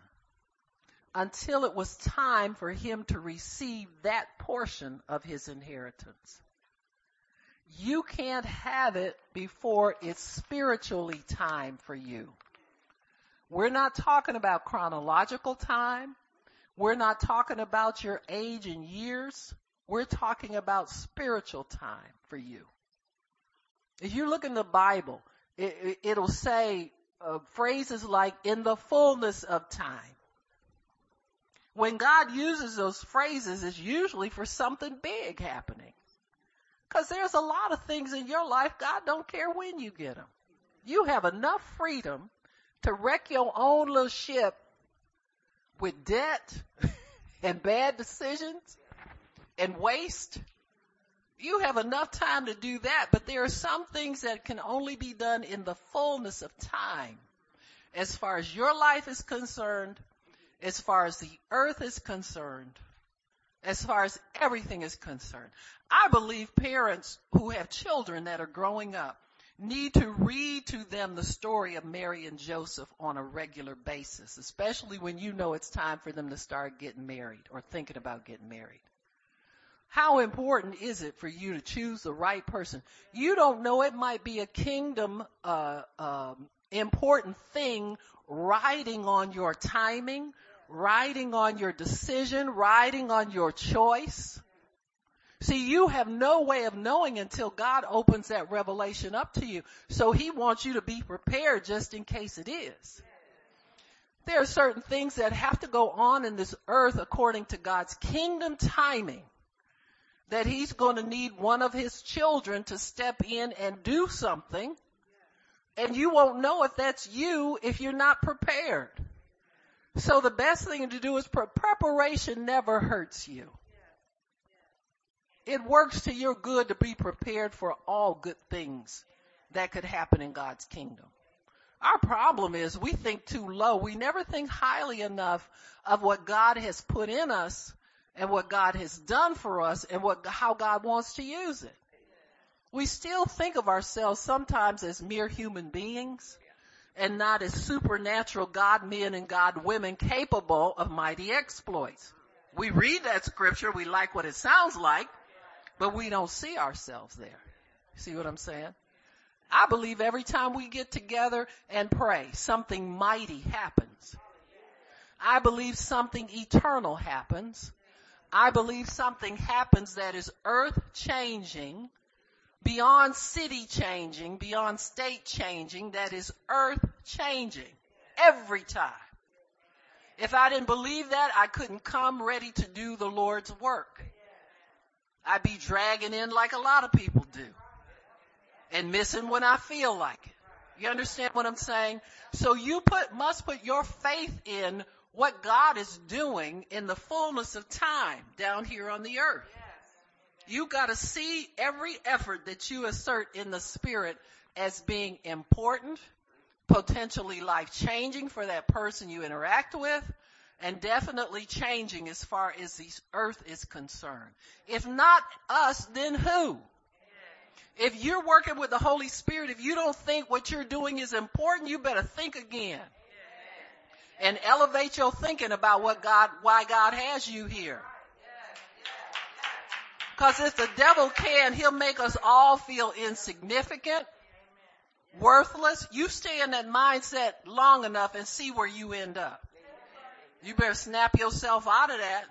until it was time for him to receive that portion of his inheritance. You can't have it before it's spiritually time for you. We're not talking about chronological time. We're not talking about your age and years. We're talking about spiritual time for you. If you look in the Bible, it, will say uh, phrases like in the fullness of time when God uses those phrases, it's usually for something big happening. Cause there's a lot of things in your life, God don't care when you get them. You have enough freedom to wreck your own little ship with debt and bad decisions and waste. You have enough time to do that, but there are some things that can only be done in the fullness of time. as far as your life is concerned, as far as the earth is concerned, as far as everything is concerned. I believe parents who have children that are growing up need to read to them the story of Mary and Joseph on a regular basis, especially when you know it's time for them to start getting married or thinking about getting married. How important is it for you to choose the right person? You don't know it might be a kingdom uh, um, important thing riding on your timing, riding on your decision, riding on your choice. See, you have no way of knowing until God opens that revelation up to you. So he wants you to be prepared just in case it is. There are certain things that have to go on in this earth according to God's kingdom timing that he's going to need one of his children to step in and do something. And you won't know if that's you if you're not prepared. So the best thing to do is pre- preparation never hurts you it works to your good to be prepared for all good things that could happen in God's kingdom. Our problem is we think too low. We never think highly enough of what God has put in us and what God has done for us and what, how God wants to use it. We still think of ourselves sometimes as mere human beings and not as supernatural God men and God women capable of mighty exploits. We read that scripture, we like what it sounds like, but we don't see ourselves there. See what I'm saying? I believe every time we get together and pray, something mighty happens. I believe something eternal happens. I believe something happens that is earth changing, beyond city changing, beyond state changing, that is earth changing every time. If I didn't believe that, I couldn't come ready to do the Lord's work. I'd be dragging in like a lot of people do and missing when I feel like it. You understand what I'm saying? So you put, must put your faith in what God is doing in the fullness of time down here on the earth. You gotta see every effort that you assert in the spirit as being important, potentially life changing for that person you interact with, and definitely changing as far as the earth is concerned. If not us, then who? If you're working with the Holy Spirit, if you don't think what you're doing is important, you better think again. And elevate your thinking about what God, why God has you here. Cause if the devil can, he'll make us all feel insignificant, worthless. You stay in that mindset long enough and see where you end up. You better snap yourself out of that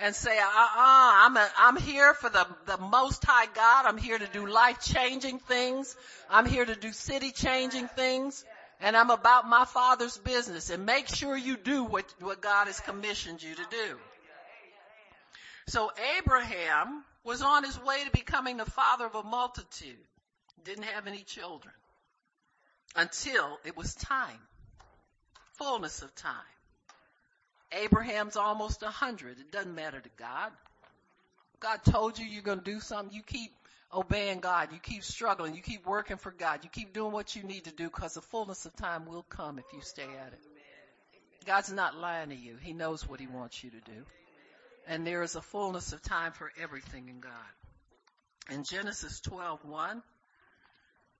and say, uh-uh, I'm, a, I'm here for the, the most high God. I'm here to do life changing things. I'm here to do city changing things. And I'm about my father's business and make sure you do what, what God has commissioned you to do. So Abraham was on his way to becoming the father of a multitude. Didn't have any children until it was time. Fullness of time. Abraham's almost a hundred. It doesn't matter to God. God told you you're going to do something. You keep obeying God. You keep struggling. You keep working for God. You keep doing what you need to do because the fullness of time will come if you stay at it. God's not lying to you. He knows what he wants you to do. And there is a fullness of time for everything in God. In Genesis 12:1,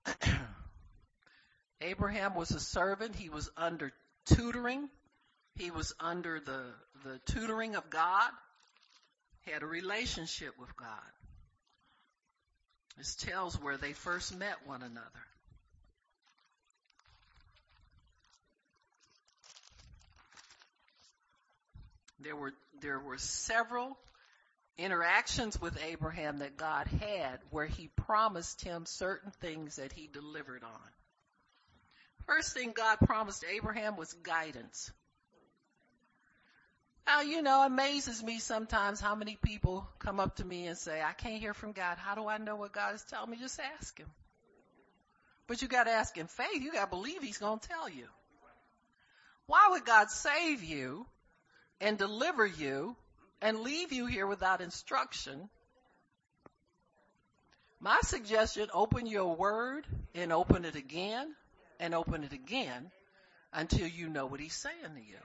Abraham was a servant. He was under tutoring he was under the, the tutoring of God, He had a relationship with God. This tells where they first met one another. There were, there were several interactions with Abraham that God had where he promised him certain things that he delivered on. First thing God promised Abraham was guidance. Now, you know, amazes me sometimes how many people come up to me and say, I can't hear from God. How do I know what God is telling me? Just ask Him. But you gotta ask in faith. You gotta believe He's gonna tell you. Why would God save you and deliver you and leave you here without instruction? My suggestion, open your word and open it again and open it again until you know what he's saying to you.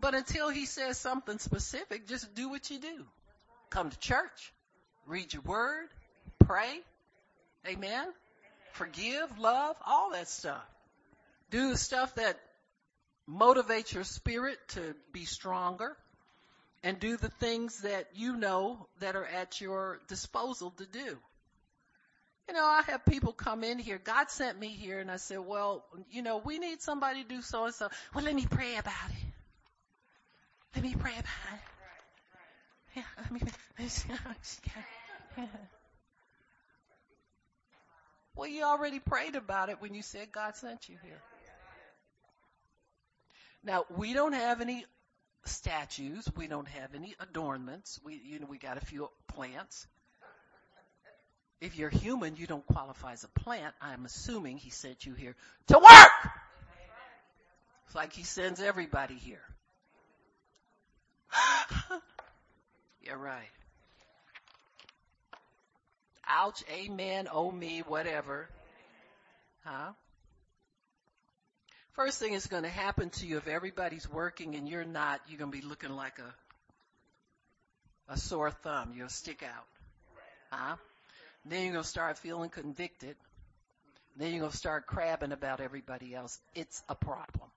But until he says something specific, just do what you do. Come to church, read your word, pray, amen, forgive, love, all that stuff. Do the stuff that motivates your spirit to be stronger and do the things that you know that are at your disposal to do. You know, I have people come in here. God sent me here and I said, well, you know, we need somebody to do so and so. Well, let me pray about it. Let me pray about it. Yeah, let me, well, you already prayed about it when you said God sent you here. Now, we don't have any statues. We don't have any adornments. We, you know, we got a few plants. If you're human, you don't qualify as a plant. I'm assuming he sent you here to work. It's like he sends everybody here. You're right. Ouch, amen, oh me, whatever. Huh? First thing is going to happen to you if everybody's working and you're not, you're going to be looking like a, a sore thumb. You'll stick out. Huh? Then you're going to start feeling convicted. Then you're going to start crabbing about everybody else. It's a problem.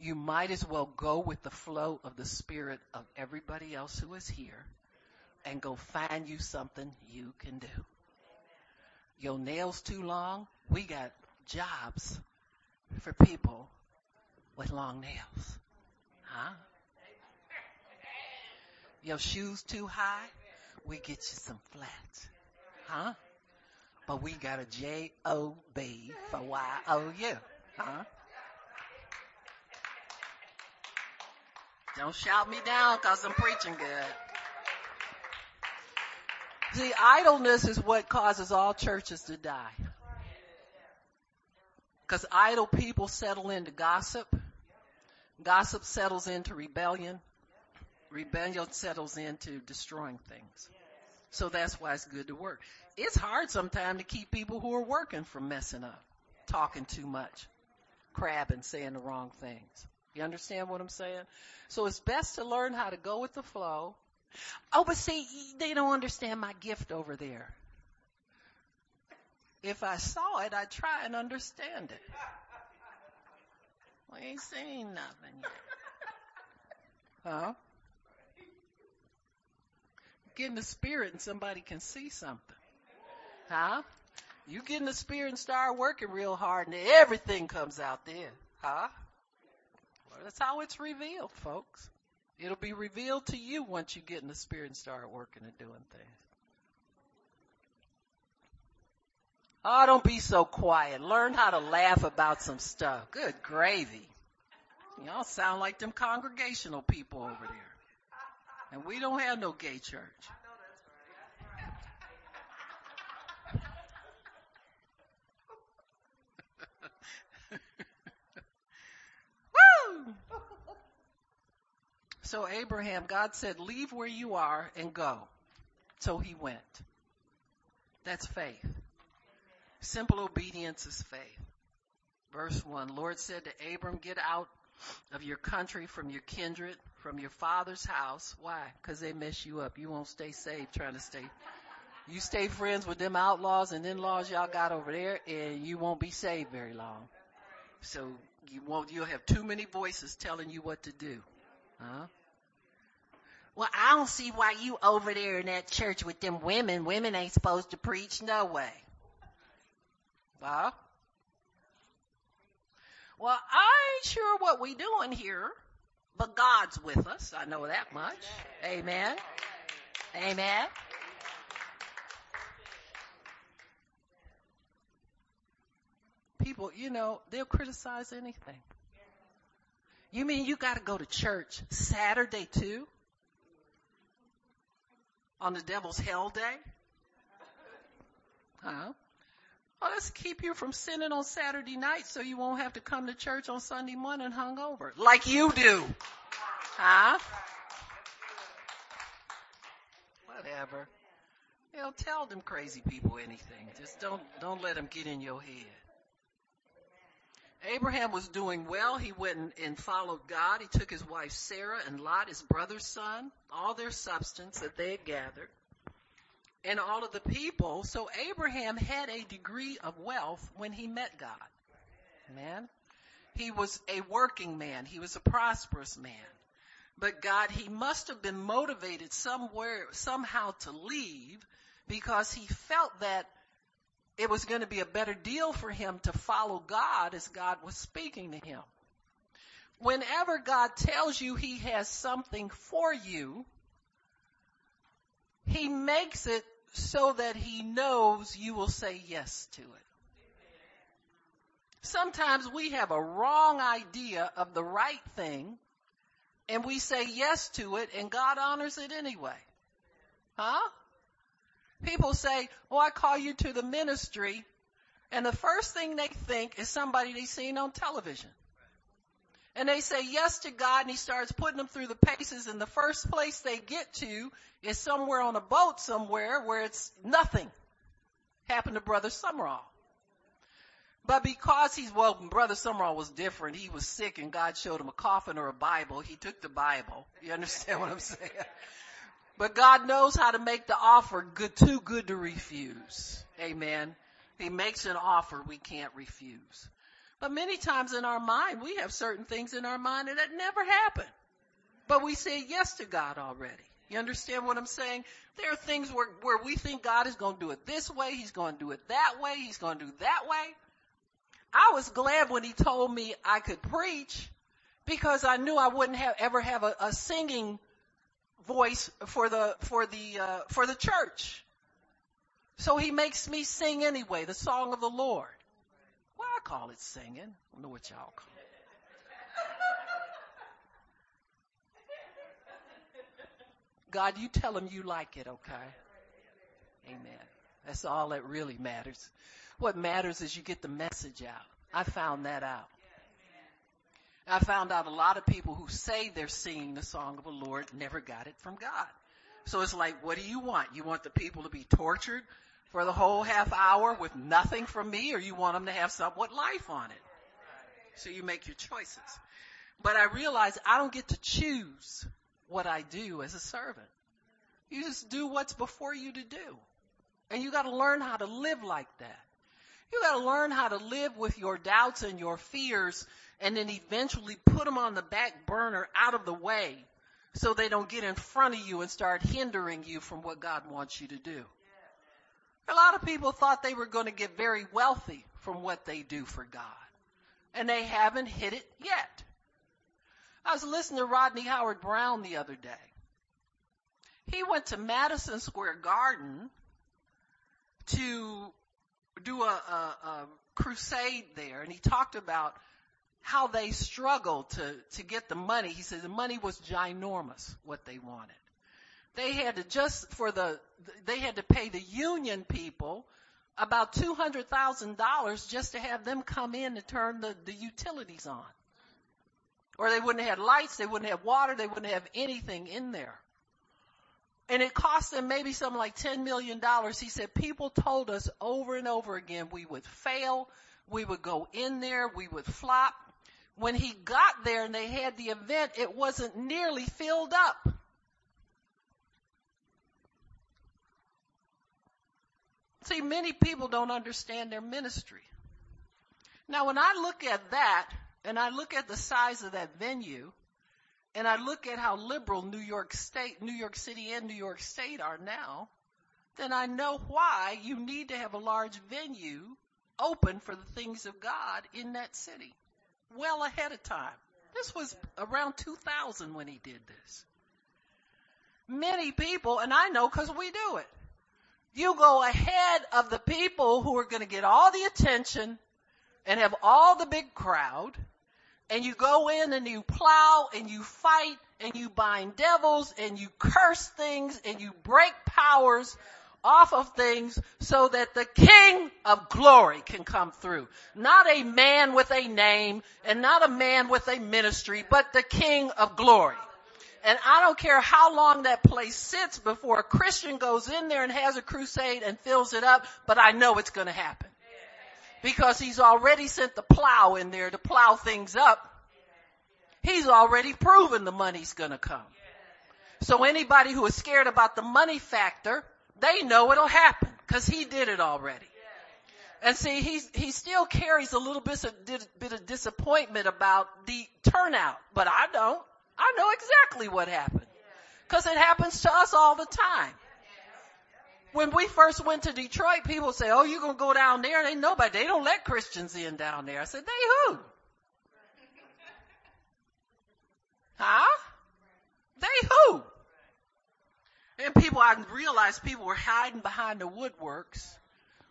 You might as well go with the flow of the spirit of everybody else who is here and go find you something you can do. Your nails too long? We got jobs for people with long nails. Huh? Your shoes too high? We get you some flats. Huh? But we got a J-O-B for Y-O-U. Huh? Don't shout me down cause I'm preaching good. See, idleness is what causes all churches to die. Because idle people settle into gossip. Gossip settles into rebellion. Rebellion settles into destroying things. So that's why it's good to work. It's hard sometimes to keep people who are working from messing up, talking too much, crabbing, saying the wrong things. You understand what I'm saying? So it's best to learn how to go with the flow. Oh, but see, they don't understand my gift over there. If I saw it, I'd try and understand it. We ain't seen nothing yet. Huh? Get in the spirit and somebody can see something. Huh? You get in the spirit and start working real hard and everything comes out there. Huh? That's how it's revealed, folks. It'll be revealed to you once you get in the spirit and start working and doing things. Oh, don't be so quiet. Learn how to laugh about some stuff. Good gravy. Y'all sound like them congregational people over there. And we don't have no gay church. So Abraham, God said, leave where you are and go. So he went. That's faith. Simple obedience is faith. Verse 1, Lord said to Abram, get out of your country, from your kindred, from your father's house. Why? Because they mess you up. You won't stay safe trying to stay. You stay friends with them outlaws and in-laws y'all got over there and you won't be saved very long. So you won't, you'll have too many voices telling you what to do. Huh? Well, I don't see why you over there in that church with them women. Women ain't supposed to preach. No way. Huh? Well, I ain't sure what we doing here, but God's with us. I know that much. Amen. Amen. People, you know, they'll criticize anything. You mean you gotta go to church Saturday too? On the devil's hell day? Huh? Well, let's keep you from sinning on Saturday night so you won't have to come to church on Sunday morning hungover. Like you do. Huh? Whatever. You know, tell them crazy people anything. Just don't, don't let them get in your head. Abraham was doing well. He went and, and followed God. He took his wife Sarah and Lot, his brother's son, all their substance that they had gathered, and all of the people. So Abraham had a degree of wealth when he met God. Man. He was a working man. He was a prosperous man. But God, he must have been motivated somewhere, somehow to leave because he felt that it was going to be a better deal for him to follow God as God was speaking to him. Whenever God tells you he has something for you, he makes it so that he knows you will say yes to it. Sometimes we have a wrong idea of the right thing and we say yes to it and God honors it anyway. Huh? People say, oh, I call you to the ministry. And the first thing they think is somebody they've seen on television. And they say yes to God and he starts putting them through the paces and the first place they get to is somewhere on a boat somewhere where it's nothing. Happened to Brother Sumrall. But because he's, well, Brother Sumrall was different. He was sick and God showed him a coffin or a Bible. He took the Bible. You understand what I'm saying? But God knows how to make the offer good, too good to refuse. Amen. He makes an offer we can't refuse. But many times in our mind, we have certain things in our mind that never happen. But we say yes to God already. You understand what I'm saying? There are things where, where we think God is going to do it this way. He's going to do it that way. He's going to do that way. I was glad when he told me I could preach because I knew I wouldn't have ever have a, a singing voice for the for the uh, for the church. So he makes me sing anyway, the song of the Lord. Well, I call it singing. I don't know what y'all call it. God, you tell him you like it, okay? Amen. That's all that really matters. What matters is you get the message out. I found that out. I found out a lot of people who say they're singing the song of the Lord never got it from God. So it's like, what do you want? You want the people to be tortured for the whole half hour with nothing from me or you want them to have somewhat life on it? So you make your choices. But I realize I don't get to choose what I do as a servant. You just do what's before you to do. And you gotta learn how to live like that. You gotta learn how to live with your doubts and your fears and then eventually put them on the back burner out of the way so they don't get in front of you and start hindering you from what God wants you to do. A lot of people thought they were going to get very wealthy from what they do for God. And they haven't hit it yet. I was listening to Rodney Howard-Browne the other day. He went to Madison Square Garden to do a, a, a crusade there and he talked about how they struggled to, to get the money. He said the money was ginormous, what they wanted. They had to just for the, they had to pay the union people about $200,000 just to have them come in and turn the, the utilities on. Or they wouldn't have had lights, they wouldn't have water, they wouldn't have anything in there. And it cost them maybe something like $10 million. He said people told us over and over again we would fail, we would go in there, we would flop, when he got there and they had the event, it wasn't nearly filled up. See, many people don't understand their ministry. Now, when I look at that, and I look at the size of that venue, and I look at how liberal New York State, New York City and New York State are now, then I know why you need to have a large venue open for the things of God in that city well ahead of time. This was around 2000 when he did this. Many people, and I know because we do it, you go ahead of the people who are going to get all the attention and have all the big crowd, and you go in and you plow and you fight and you bind devils and you curse things and you break powers off of things so that the King of glory can come through. Not a man with a name and not a man with a ministry, but the King of glory. And I don't care how long that place sits before a Christian goes in there and has a crusade and fills it up, but I know it's going to happen. Because he's already sent the plow in there to plow things up. He's already proven the money's gonna come. So anybody who is scared about the money factor, they know it'll happen because he did it already. And see, he he still carries a little bit of, bit of disappointment about the turnout, but I don't. I know exactly what happened. Cause it happens to us all the time. When we first went to Detroit, people say, oh, you're gonna go down there? They nobody, they don't let Christians in down there. I said, they who? Huh? They who? And people, I realized people were hiding behind the woodworks,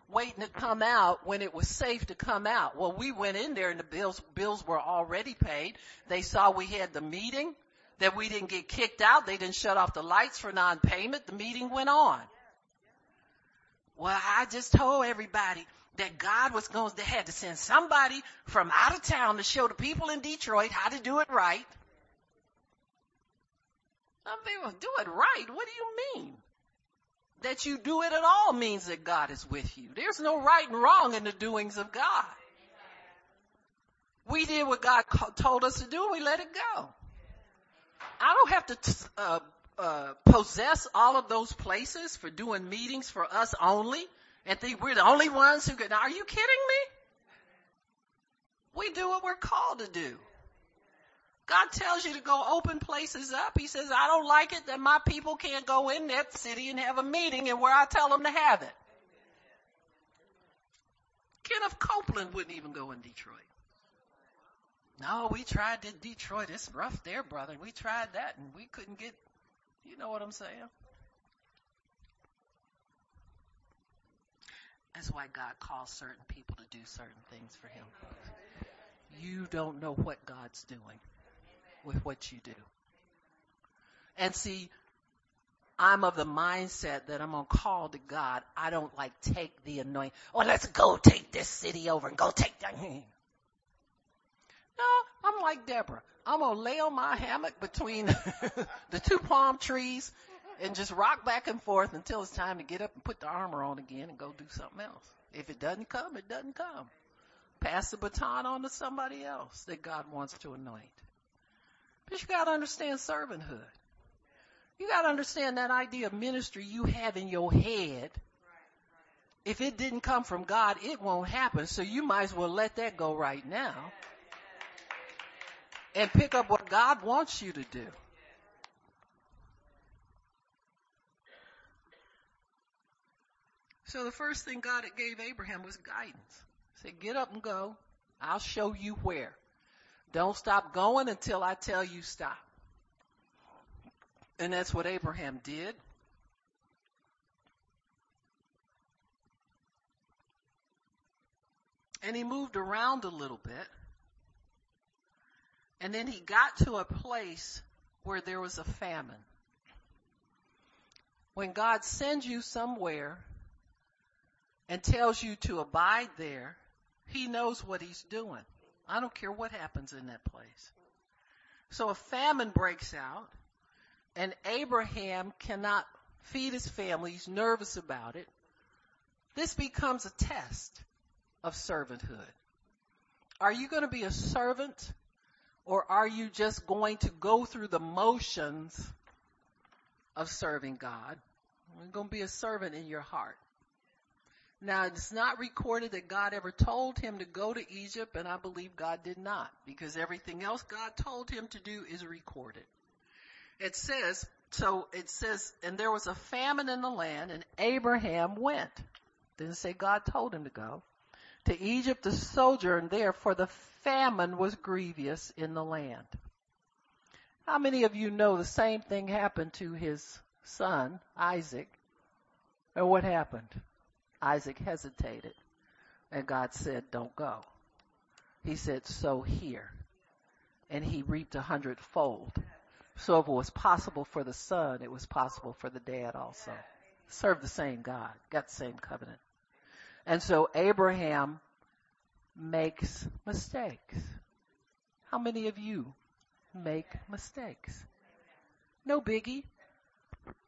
waiting to come out when it was safe to come out. Well, we went in there and the bills, bills were already paid. They saw we had the meeting, that we didn't get kicked out. They didn't shut off the lights for non-payment. The meeting went on. Well, I just told everybody that God was going to had to send somebody from out of town to show the people in Detroit how to do it right. Some do it right. What do you mean? That you do it at all means that God is with you. There's no right and wrong in the doings of God. We did what God told us to do we let it go. I don't have to uh, uh, possess all of those places for doing meetings for us only and think we're the only ones who can. Are you kidding me? We do what we're called to do. God tells you to go open places up. He says, I don't like it that my people can't go in that city and have a meeting and where I tell them to have it. Kenneth Copeland wouldn't even go in Detroit. No, we tried to Detroit. It's rough there, brother. We tried that and we couldn't get, you know what I'm saying? That's why God calls certain people to do certain things for him. You don't know what God's doing with what you do. And see, I'm of the mindset that I'm gonna call to God. I don't like take the anointing. Oh, let's go take this city over and go take that. No, I'm like Deborah. I'm gonna lay on my hammock between the two palm trees and just rock back and forth until it's time to get up and put the armor on again and go do something else. If it doesn't come, it doesn't come. Pass the baton on to somebody else that God wants to anoint. But you gotta understand servanthood. You gotta understand that idea of ministry you have in your head. If it didn't come from God, it won't happen. So you might as well let that go right now and pick up what God wants you to do. So the first thing God gave Abraham was guidance. He said, get up and go. I'll show you where. Don't stop going until I tell you stop. And that's what Abraham did. And he moved around a little bit. And then he got to a place where there was a famine. When God sends you somewhere and tells you to abide there, he knows what he's doing. I don't care what happens in that place. So a famine breaks out and Abraham cannot feed his family. He's nervous about it. This becomes a test of servanthood. Are you going to be a servant or are you just going to go through the motions of serving God? You're going to be a servant in your heart. Now, it's not recorded that God ever told him to go to Egypt, and I believe God did not, because everything else God told him to do is recorded. It says, so it says, and there was a famine in the land, and Abraham went. Didn't say God told him to go. To Egypt to sojourn there, for the famine was grievous in the land. How many of you know the same thing happened to his son, Isaac? And what happened? Isaac hesitated. And God said, don't go. He said, sow here. And he reaped a hundredfold. So if it was possible for the son, it was possible for the dad also. Serve the same God, got the same covenant. And so Abraham makes mistakes. How many of you make mistakes? No biggie.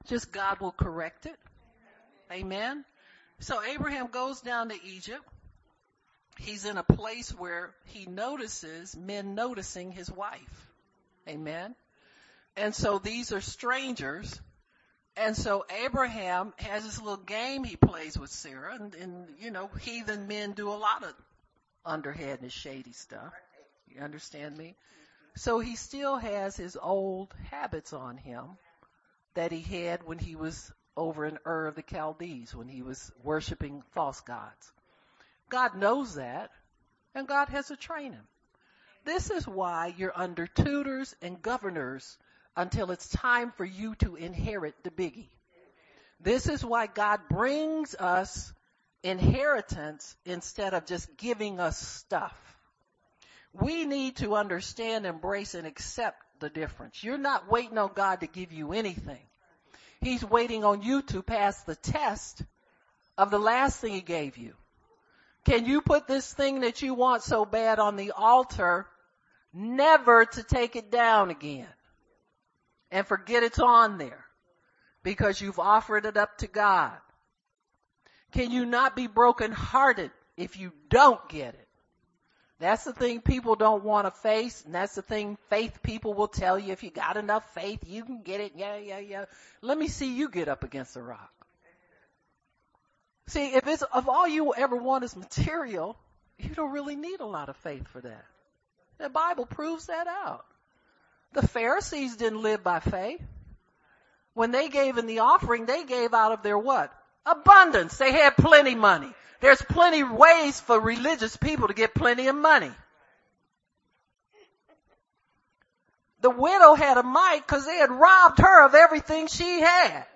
Just God will correct it. Amen. So Abraham goes down to Egypt he's in a place where he notices men noticing his wife. Amen. And so these are strangers. And so Abraham has this little game he plays with Sarah and, and you know, heathen men do a lot of underhand and shady stuff. You understand me? So he still has his old habits on him that he had when he was over in Ur of the Chaldees, when he was worshiping false gods. God knows that, and God has to train him. This is why you're under tutors and governors until it's time for you to inherit the biggie. This is why God brings us inheritance instead of just giving us stuff. We need to understand, embrace, and accept the difference. You're not waiting on God to give you anything. He's waiting on you to pass the test of the last thing he gave you. Can you put this thing that you want so bad on the altar, never to take it down again? And forget it's on there because you've offered it up to God. Can you not be brokenhearted if you don't get it? That's the thing people don't want to face, and that's the thing faith people will tell you. If you got enough faith, you can get it. Yeah, yeah, yeah. Let me see you get up against the rock. See, if it's, if all you ever want is material, you don't really need a lot of faith for that. The Bible proves that out. The Pharisees didn't live by faith. When they gave in the offering, they gave out of their what? Abundance. They had plenty money. There's plenty ways for religious people to get plenty of money. The widow had a mite because they had robbed her of everything she had.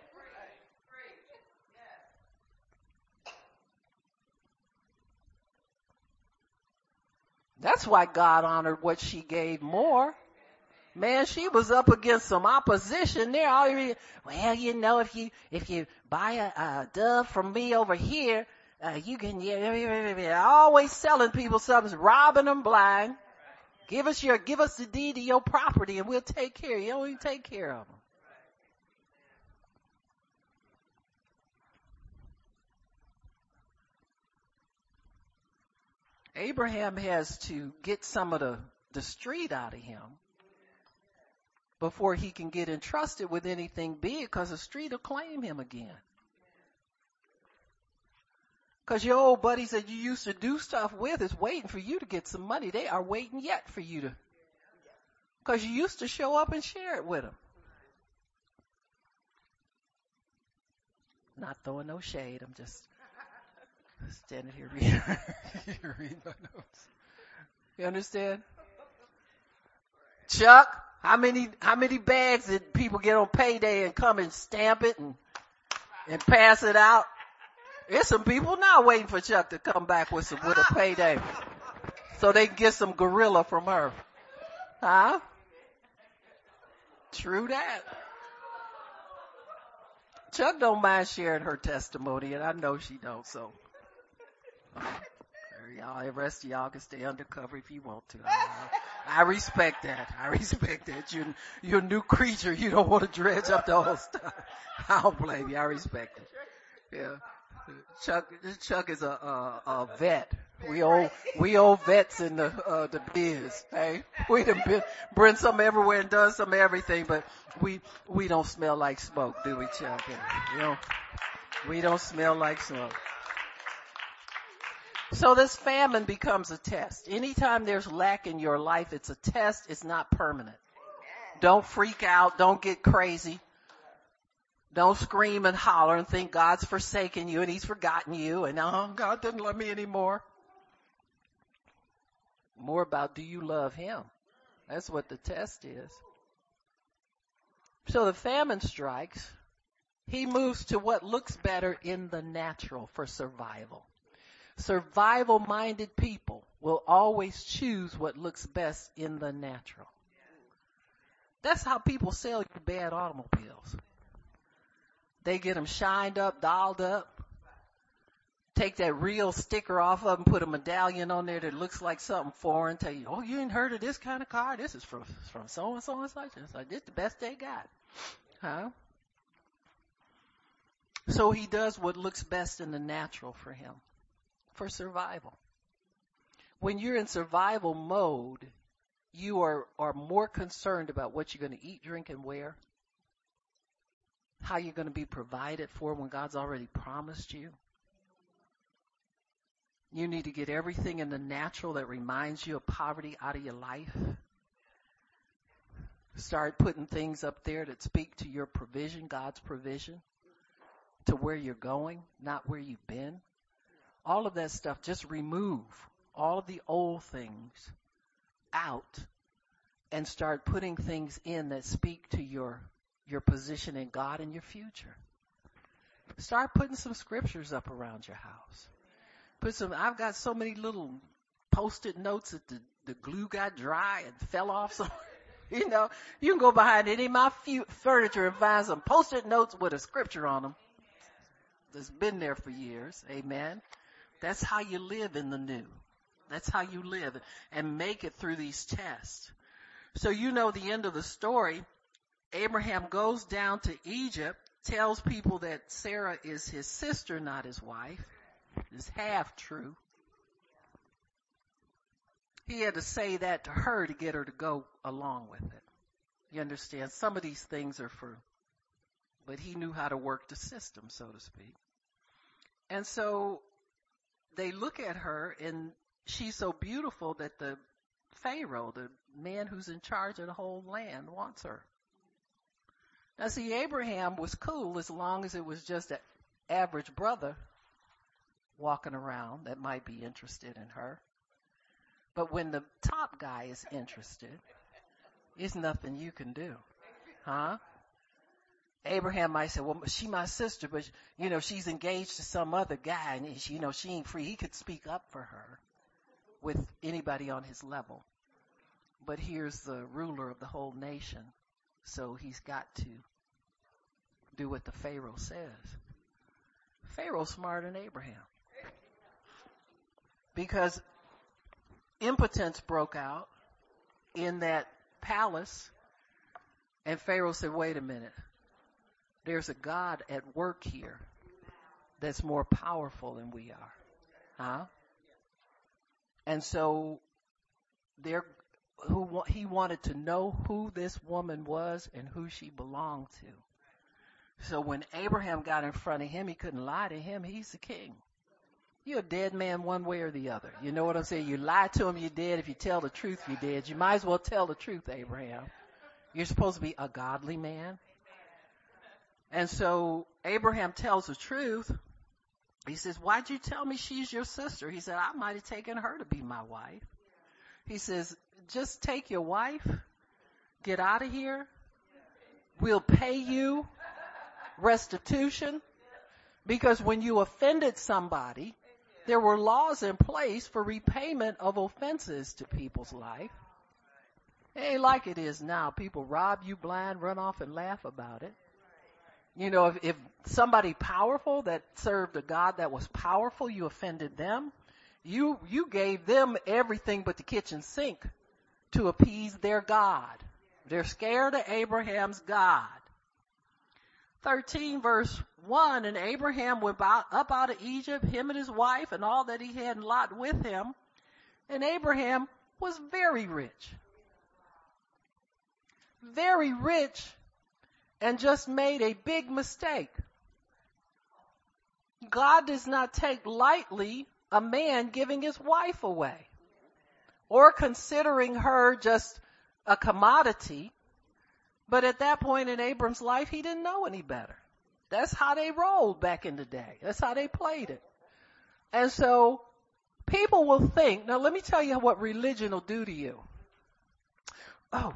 That's why God honored what she gave more. Man, she was up against some opposition there. well, you know, if you, if you buy a, a dove from me over here, uh, you can, yeah, yeah, yeah, always selling people something, robbing them blind. Give us your, give us the deed to your property and we'll take care of you. You take care of them. Abraham has to get some of the, the street out of him before he can get entrusted with anything big because the street will claim him again. Cause your old buddies that you used to do stuff with is waiting for you to get some money. They are waiting yet for you to, cause you used to show up and share it with them. Not throwing no shade. I'm just standing here reading, reading my notes. You understand? Chuck, how many, how many bags did people get on payday and come and stamp it and, and pass it out? There's some people now waiting for Chuck to come back with some with a payday, so they can get some gorilla from her. Huh? True that. Chuck don't mind sharing her testimony, and I know she don't. So, y'all, the rest of y'all can stay undercover if you want to. I, respect that. I respect that. You're you're a new creature. You don't want to dredge up the whole stuff. I don't blame you. I respect it. Yeah. Chuck, Chuck is a, a, a vet. We old, we old vets in the, uh, the biz, hey? We done been, bring some everywhere and done some everything, but we, we don't smell like smoke, do we, Chuck? You know, we don't smell like smoke. So this famine becomes a test. Anytime there's lack in your life, it's a test. It's not permanent. Don't freak out. Don't get crazy. Don't scream and holler and think God's forsaken you and he's forgotten you and oh, God doesn't love me anymore. More about do you love him? That's what the test is. So the famine strikes. He moves to what looks better in the natural for survival. Survival minded people will always choose what looks best in the natural. That's how people sell you bad automobiles. They get them shined up, dialed up. Take that real sticker off of them, put a medallion on there that looks like something foreign. Tell you, oh, you ain't heard of this kind of car? This is from from so and so and such. It's like this the best they got, huh? So he does what looks best in the natural for him, for survival. when you're in survival mode, you are, are more concerned about what you're going to eat, drink, and wear, how you're going to be provided for when God's already promised you. You need to get everything in the natural that reminds you of poverty out of your life. Start putting things up there that speak to your provision, God's provision, to where you're going, not where you've been. All of that stuff, just remove all of the old things out and start putting things in that speak to your your position in God and your future. Start putting some scriptures up around your house. Put some I've got so many little post-it notes that the, the glue got dry and fell off somewhere. You know, you can go behind any of my furniture and find some post-it notes with a scripture on them. That's been there for years. Amen. That's how you live in the new. That's how you live and make it through these tests. So you know the end of the story. Abraham goes down to Egypt, tells people that Sarah is his sister, not his wife. Is half true. He had to say that to her to get her to go along with it. You understand? Some of these things are for, but he knew how to work the system, so to speak. And so they look at her and she's so beautiful that the Pharaoh, the man who's in charge of the whole land, wants her. Now see, Abraham was cool as long as it was just an average brother walking around that might be interested in her. But when the top guy is interested, there's nothing you can do. Huh? Abraham might say, well, she my sister, but you know, she's engaged to some other guy and she, you know, she ain't free. He could speak up for her with anybody on his level. But here's the ruler of the whole nation. So he's got to do what the Pharaoh says. Pharaoh's smarter than Abraham. Because impotence broke out in that palace and Pharaoh said, wait a minute. There's a God at work here that's more powerful than we are. Huh? And so there, who, he wanted to know who this woman was and who she belonged to. So when Abraham got in front of him, he couldn't lie to him. He's the king. You're a dead man one way or the other. You know what I'm saying? You lie to him, you're dead. If you tell the truth, you're dead. You might as well tell the truth, Abraham. You're supposed to be a godly man. And so Abraham tells the truth. He says, why'd you tell me she's your sister? He said, I might have taken her to be my wife. He says, just take your wife, get out of here. We'll pay you restitution because when you offended somebody, there were laws in place for repayment of offenses to people's life. Ain't like it is now. People rob you blind, run off and laugh about it. You know, if, if somebody powerful that served a God that was powerful, you offended them, you, you gave them everything but the kitchen sink to appease their God. They're scared of Abraham's God. 13 verse 1, and Abraham went up out of Egypt, him and his wife and all that he had Lot with him. And Abraham was very rich. Very rich and just made a big mistake. God does not take lightly a man giving his wife away or considering her just a commodity. But at that point in Abram's life, he didn't know any better. That's how they rolled back in the day. That's how they played it. And so people will think, now let me tell you what religion will do to you. Oh,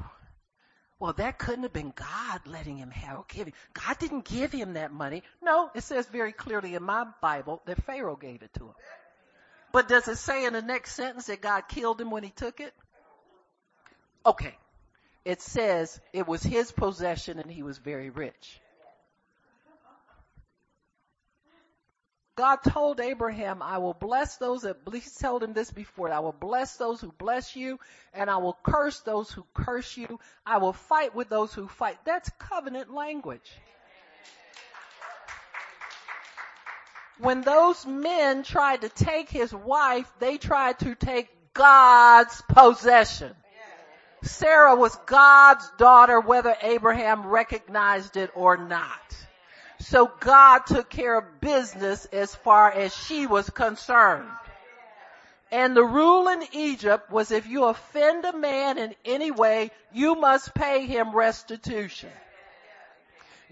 well, that couldn't have been God letting him have, giving. God didn't give him that money. No, it says very clearly in my Bible that Pharaoh gave it to him. But does it say in the next sentence that God killed him when he took it? Okay. It says it was his possession and he was very rich. God told Abraham, I will bless those that, he's told him this before, I will bless those who bless you and I will curse those who curse you. I will fight with those who fight. That's covenant language. When those men tried to take his wife, they tried to take God's possession. Sarah was God's daughter whether Abraham recognized it or not. So God took care of business as far as she was concerned. And the rule in Egypt was if you offend a man in any way, you must pay him restitution.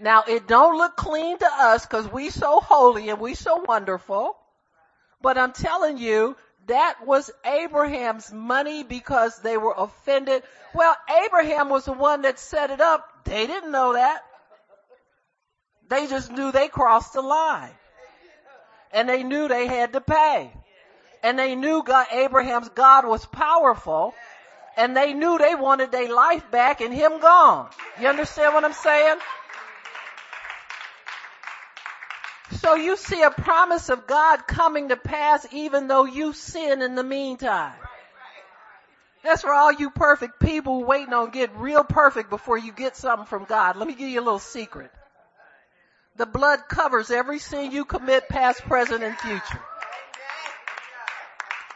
Now it don't look clean to us because we so holy and we so wonderful. But I'm telling you, that was Abraham's money because they were offended. Well, Abraham was the one that set it up. They didn't know that. They just knew they crossed the line. And they knew they had to pay. And they knew God, Abraham's God was powerful. And they knew they wanted their life back and him gone. You understand what I'm saying? So you see a promise of God coming to pass even though you sin in the meantime. That's for all you perfect people waiting on get real perfect before you get something from God. Let me give you a little secret. The blood covers every sin you commit, past, present, and future.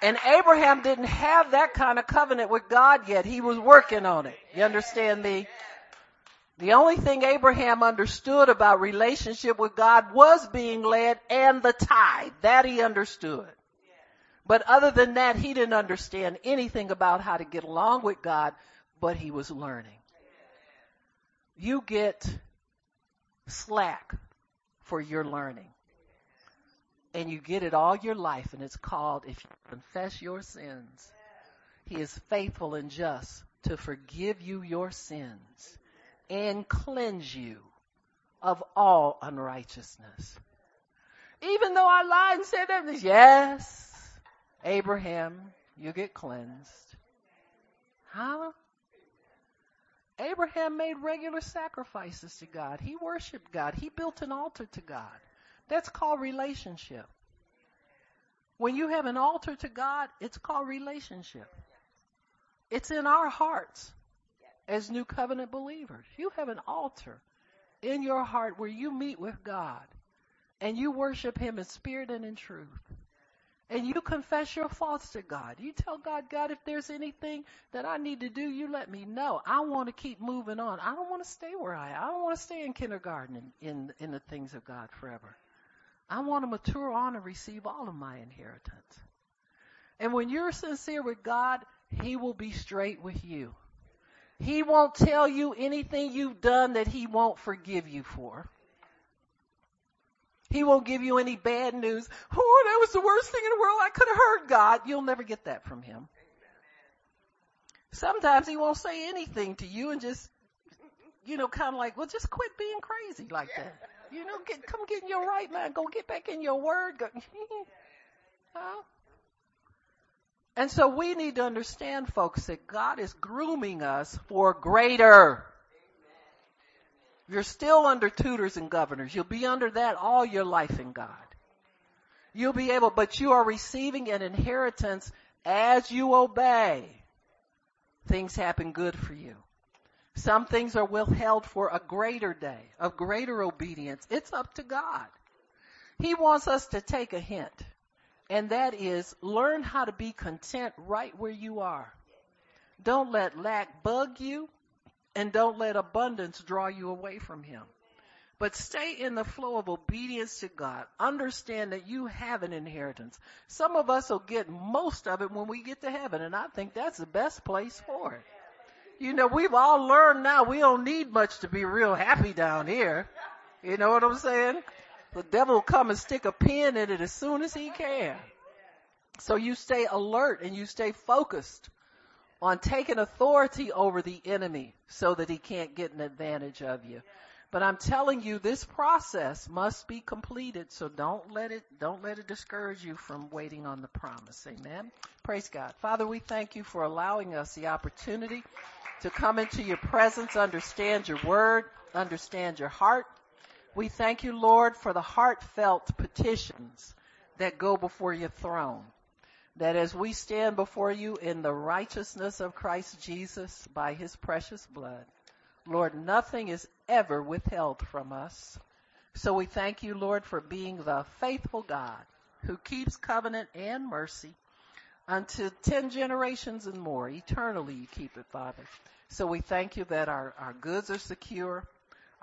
And Abraham didn't have that kind of covenant with God yet. He was working on it. You understand me? The only thing Abraham understood about relationship with God was being led and the tithe. That he understood. But other than that, he didn't understand anything about how to get along with God, but he was learning. You get slack for your learning. And you get it all your life and it's called if you confess your sins, he is faithful and just to forgive you your sins and cleanse you of all unrighteousness. Even though I lied and said that, yes, Abraham, you get cleansed. Huh? Abraham made regular sacrifices to God. He worshiped God. He built an altar to God. That's called relationship. When you have an altar to God, it's called relationship. It's in our hearts as new covenant believers. You have an altar in your heart where you meet with God and you worship Him in spirit and in truth and you confess your faults to God. You tell God, God, if there's anything that I need to do, you let me know. I want to keep moving on. I don't want to stay where I am. I don't want to stay in kindergarten in, in, in the things of God forever. I want to mature on and receive all of my inheritance. And when you're sincere with God, He will be straight with you. He won't tell you anything you've done that He won't forgive you for. He won't give you any bad news. Oh, that was the worst thing in the world. I could have heard God. You'll never get that from him. Sometimes he won't say anything to you and just, you know, kind of like, well, just quit being crazy like that. You know, get, come get in your right mind. Go get back in your word. Go, huh? And so we need to understand, folks, that God is grooming us for greater. You're still under tutors and governors. You'll be under that all your life in God. You'll be able, but you are receiving an inheritance as you obey. Things happen good for you. Some things are withheld for a greater day, of greater obedience. It's up to God. He wants us to take a hint, and that is learn how to be content right where you are. Don't let lack bug you. And don't let abundance draw you away from Him. But stay in the flow of obedience to God. Understand that you have an inheritance. Some of us will get most of it when we get to heaven, and I think that's the best place for it. You know, we've all learned now we don't need much to be real happy down here. You know what I'm saying? The devil will come and stick a pin in it as soon as he can. So you stay alert and you stay focused on taking authority over the enemy so that he can't get an advantage of you. But I'm telling you, this process must be completed, so don't let it, don't let it discourage you from waiting on the promise. Amen. Praise God. Father, we thank you for allowing us the opportunity to come into your presence, understand your word, understand your heart. We thank you, Lord, for the heartfelt petitions that go before your throne that as we stand before you in the righteousness of Christ Jesus by his precious blood, Lord, nothing is ever withheld from us. So we thank you, Lord, for being the faithful God who keeps covenant and mercy. unto ten generations and more. Eternally you keep it, Father. So we thank you that our, our goods are secure,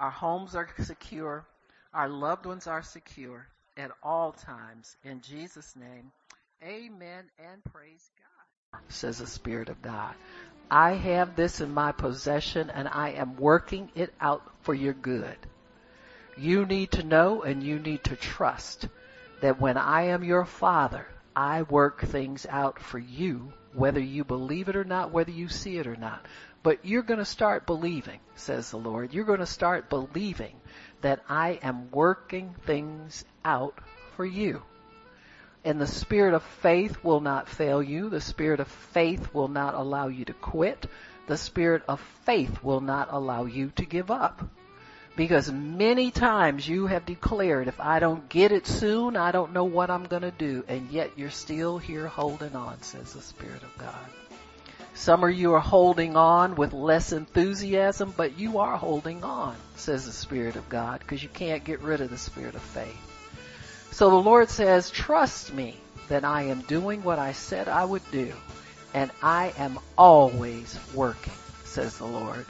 our homes are secure, our loved ones are secure at all times. In Jesus' name, amen and praise God, says the Spirit of God. I have this in my possession and I am working it out for your good. You need to know and you need to trust that when I am your father, I work things out for you, whether you believe it or not, whether you see it or not. But you're going to start believing, says the Lord. You're going to start believing that I am working things out for you. And the spirit of faith will not fail you. The spirit of faith will not allow you to quit. The spirit of faith will not allow you to give up. Because many times you have declared, if I don't get it soon, I don't know what I'm going to do. And yet you're still here holding on, says the Spirit of God. Some of you are holding on with less enthusiasm, but you are holding on, says the Spirit of God, because you can't get rid of the Spirit of faith. So the Lord says, trust me that I am doing what I said I would do, and I am always working, says the Lord.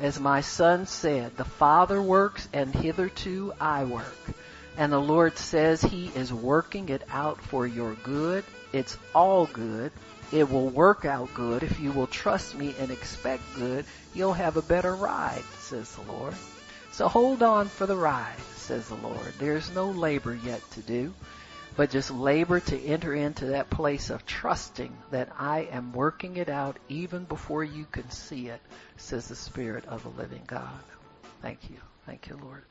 As my son said, the Father works and hitherto I work. And the Lord says He is working it out for your good. It's all good. It will work out good. If you will trust me and expect good, you'll have a better ride, says the Lord. So hold on for the ride says the Lord. There's no labor yet to do, but just labor to enter into that place of trusting that I am working it out even before you can see it, says the Spirit of the living God. Thank you. Thank you, Lord.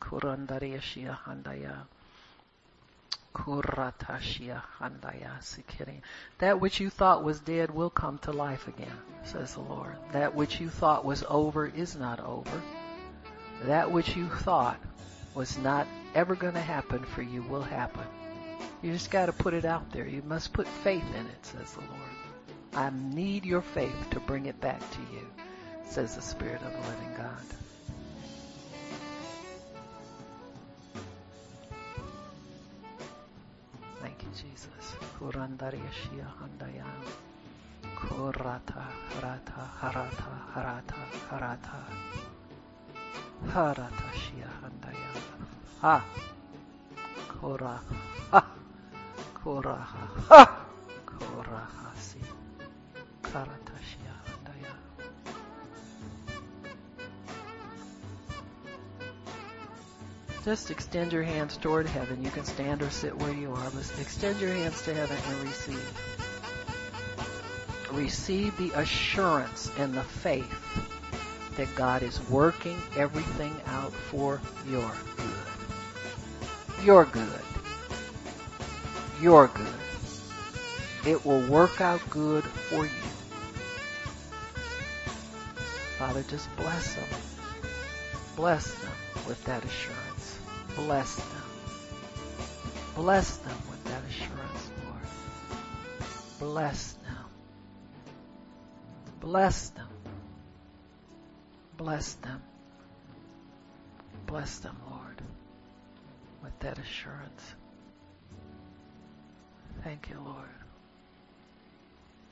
That which you thought was dead will come to life again, says the Lord. That which you thought was over is not over. That which you thought was not ever going to happen for you will happen. You just got to put it out there. You must put faith in it, says the Lord. I need your faith to bring it back to you, says the Spirit of the living God. Thank you, Jesus. Kurata, harata, harata, harata, harata. Haratashia handaya. Ha. Kora. Ha. Koraha. Ha. Korahasi. Karatashia Just extend your hands toward heaven. You can stand or sit where you are, but extend your hands to heaven and receive. Receive the assurance and the faith that God is working everything out for your good. Your good. Your good. It will work out good for you. Father, just bless them. Bless them with that assurance. Bless them. Bless them with that assurance, Lord. Bless them. Bless them. Bless them. Bless them, Lord, with that assurance. Thank you, Lord.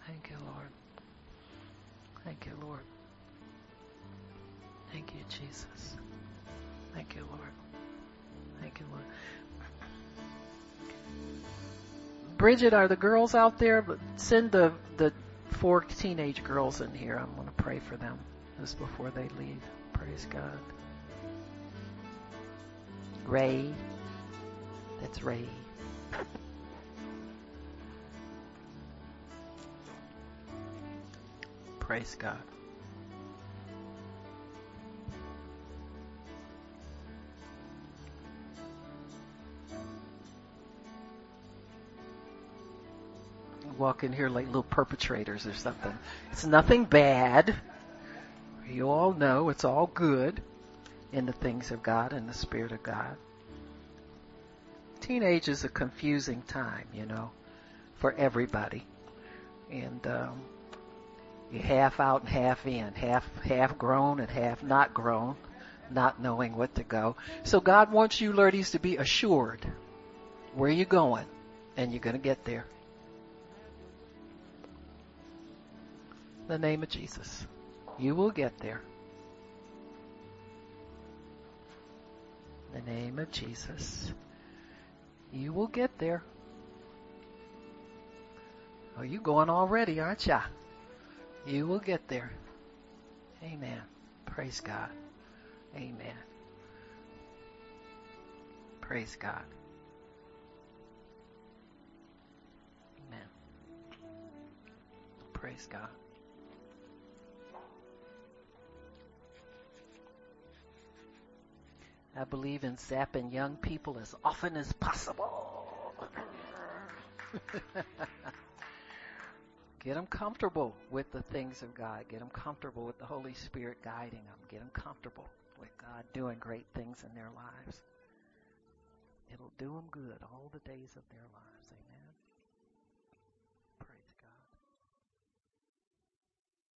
Thank you, Lord. Thank you, Lord. Thank you, Jesus. Thank you, Lord. Thank you, Lord. Bridget, are the girls out there? Send the the four teenage girls in here. I'm going to pray for them just before they leave. Praise God. Ray. That's Ray. Praise God. Walk in here like little perpetrators or something. It's nothing bad. You all know it's all good in the things of God and the Spirit of God. Teenage is a confusing time, you know, for everybody. And um, you half out and half in, half half grown and half not grown, not knowing what to go. So God wants you, ladies, to be assured where you're going, and you're going to get there. The name of Jesus. You will get there. In the name of Jesus. You will get there. Oh, you going already, aren't ya? You will get there. Amen. Praise God. Amen. Praise God. Amen. Praise God. I believe in sapping young people as often as possible. Get them comfortable with the things of God. Get them comfortable with the Holy Spirit guiding them. Get them comfortable with God doing great things in their lives. It'll do them good all the days of their lives. Amen.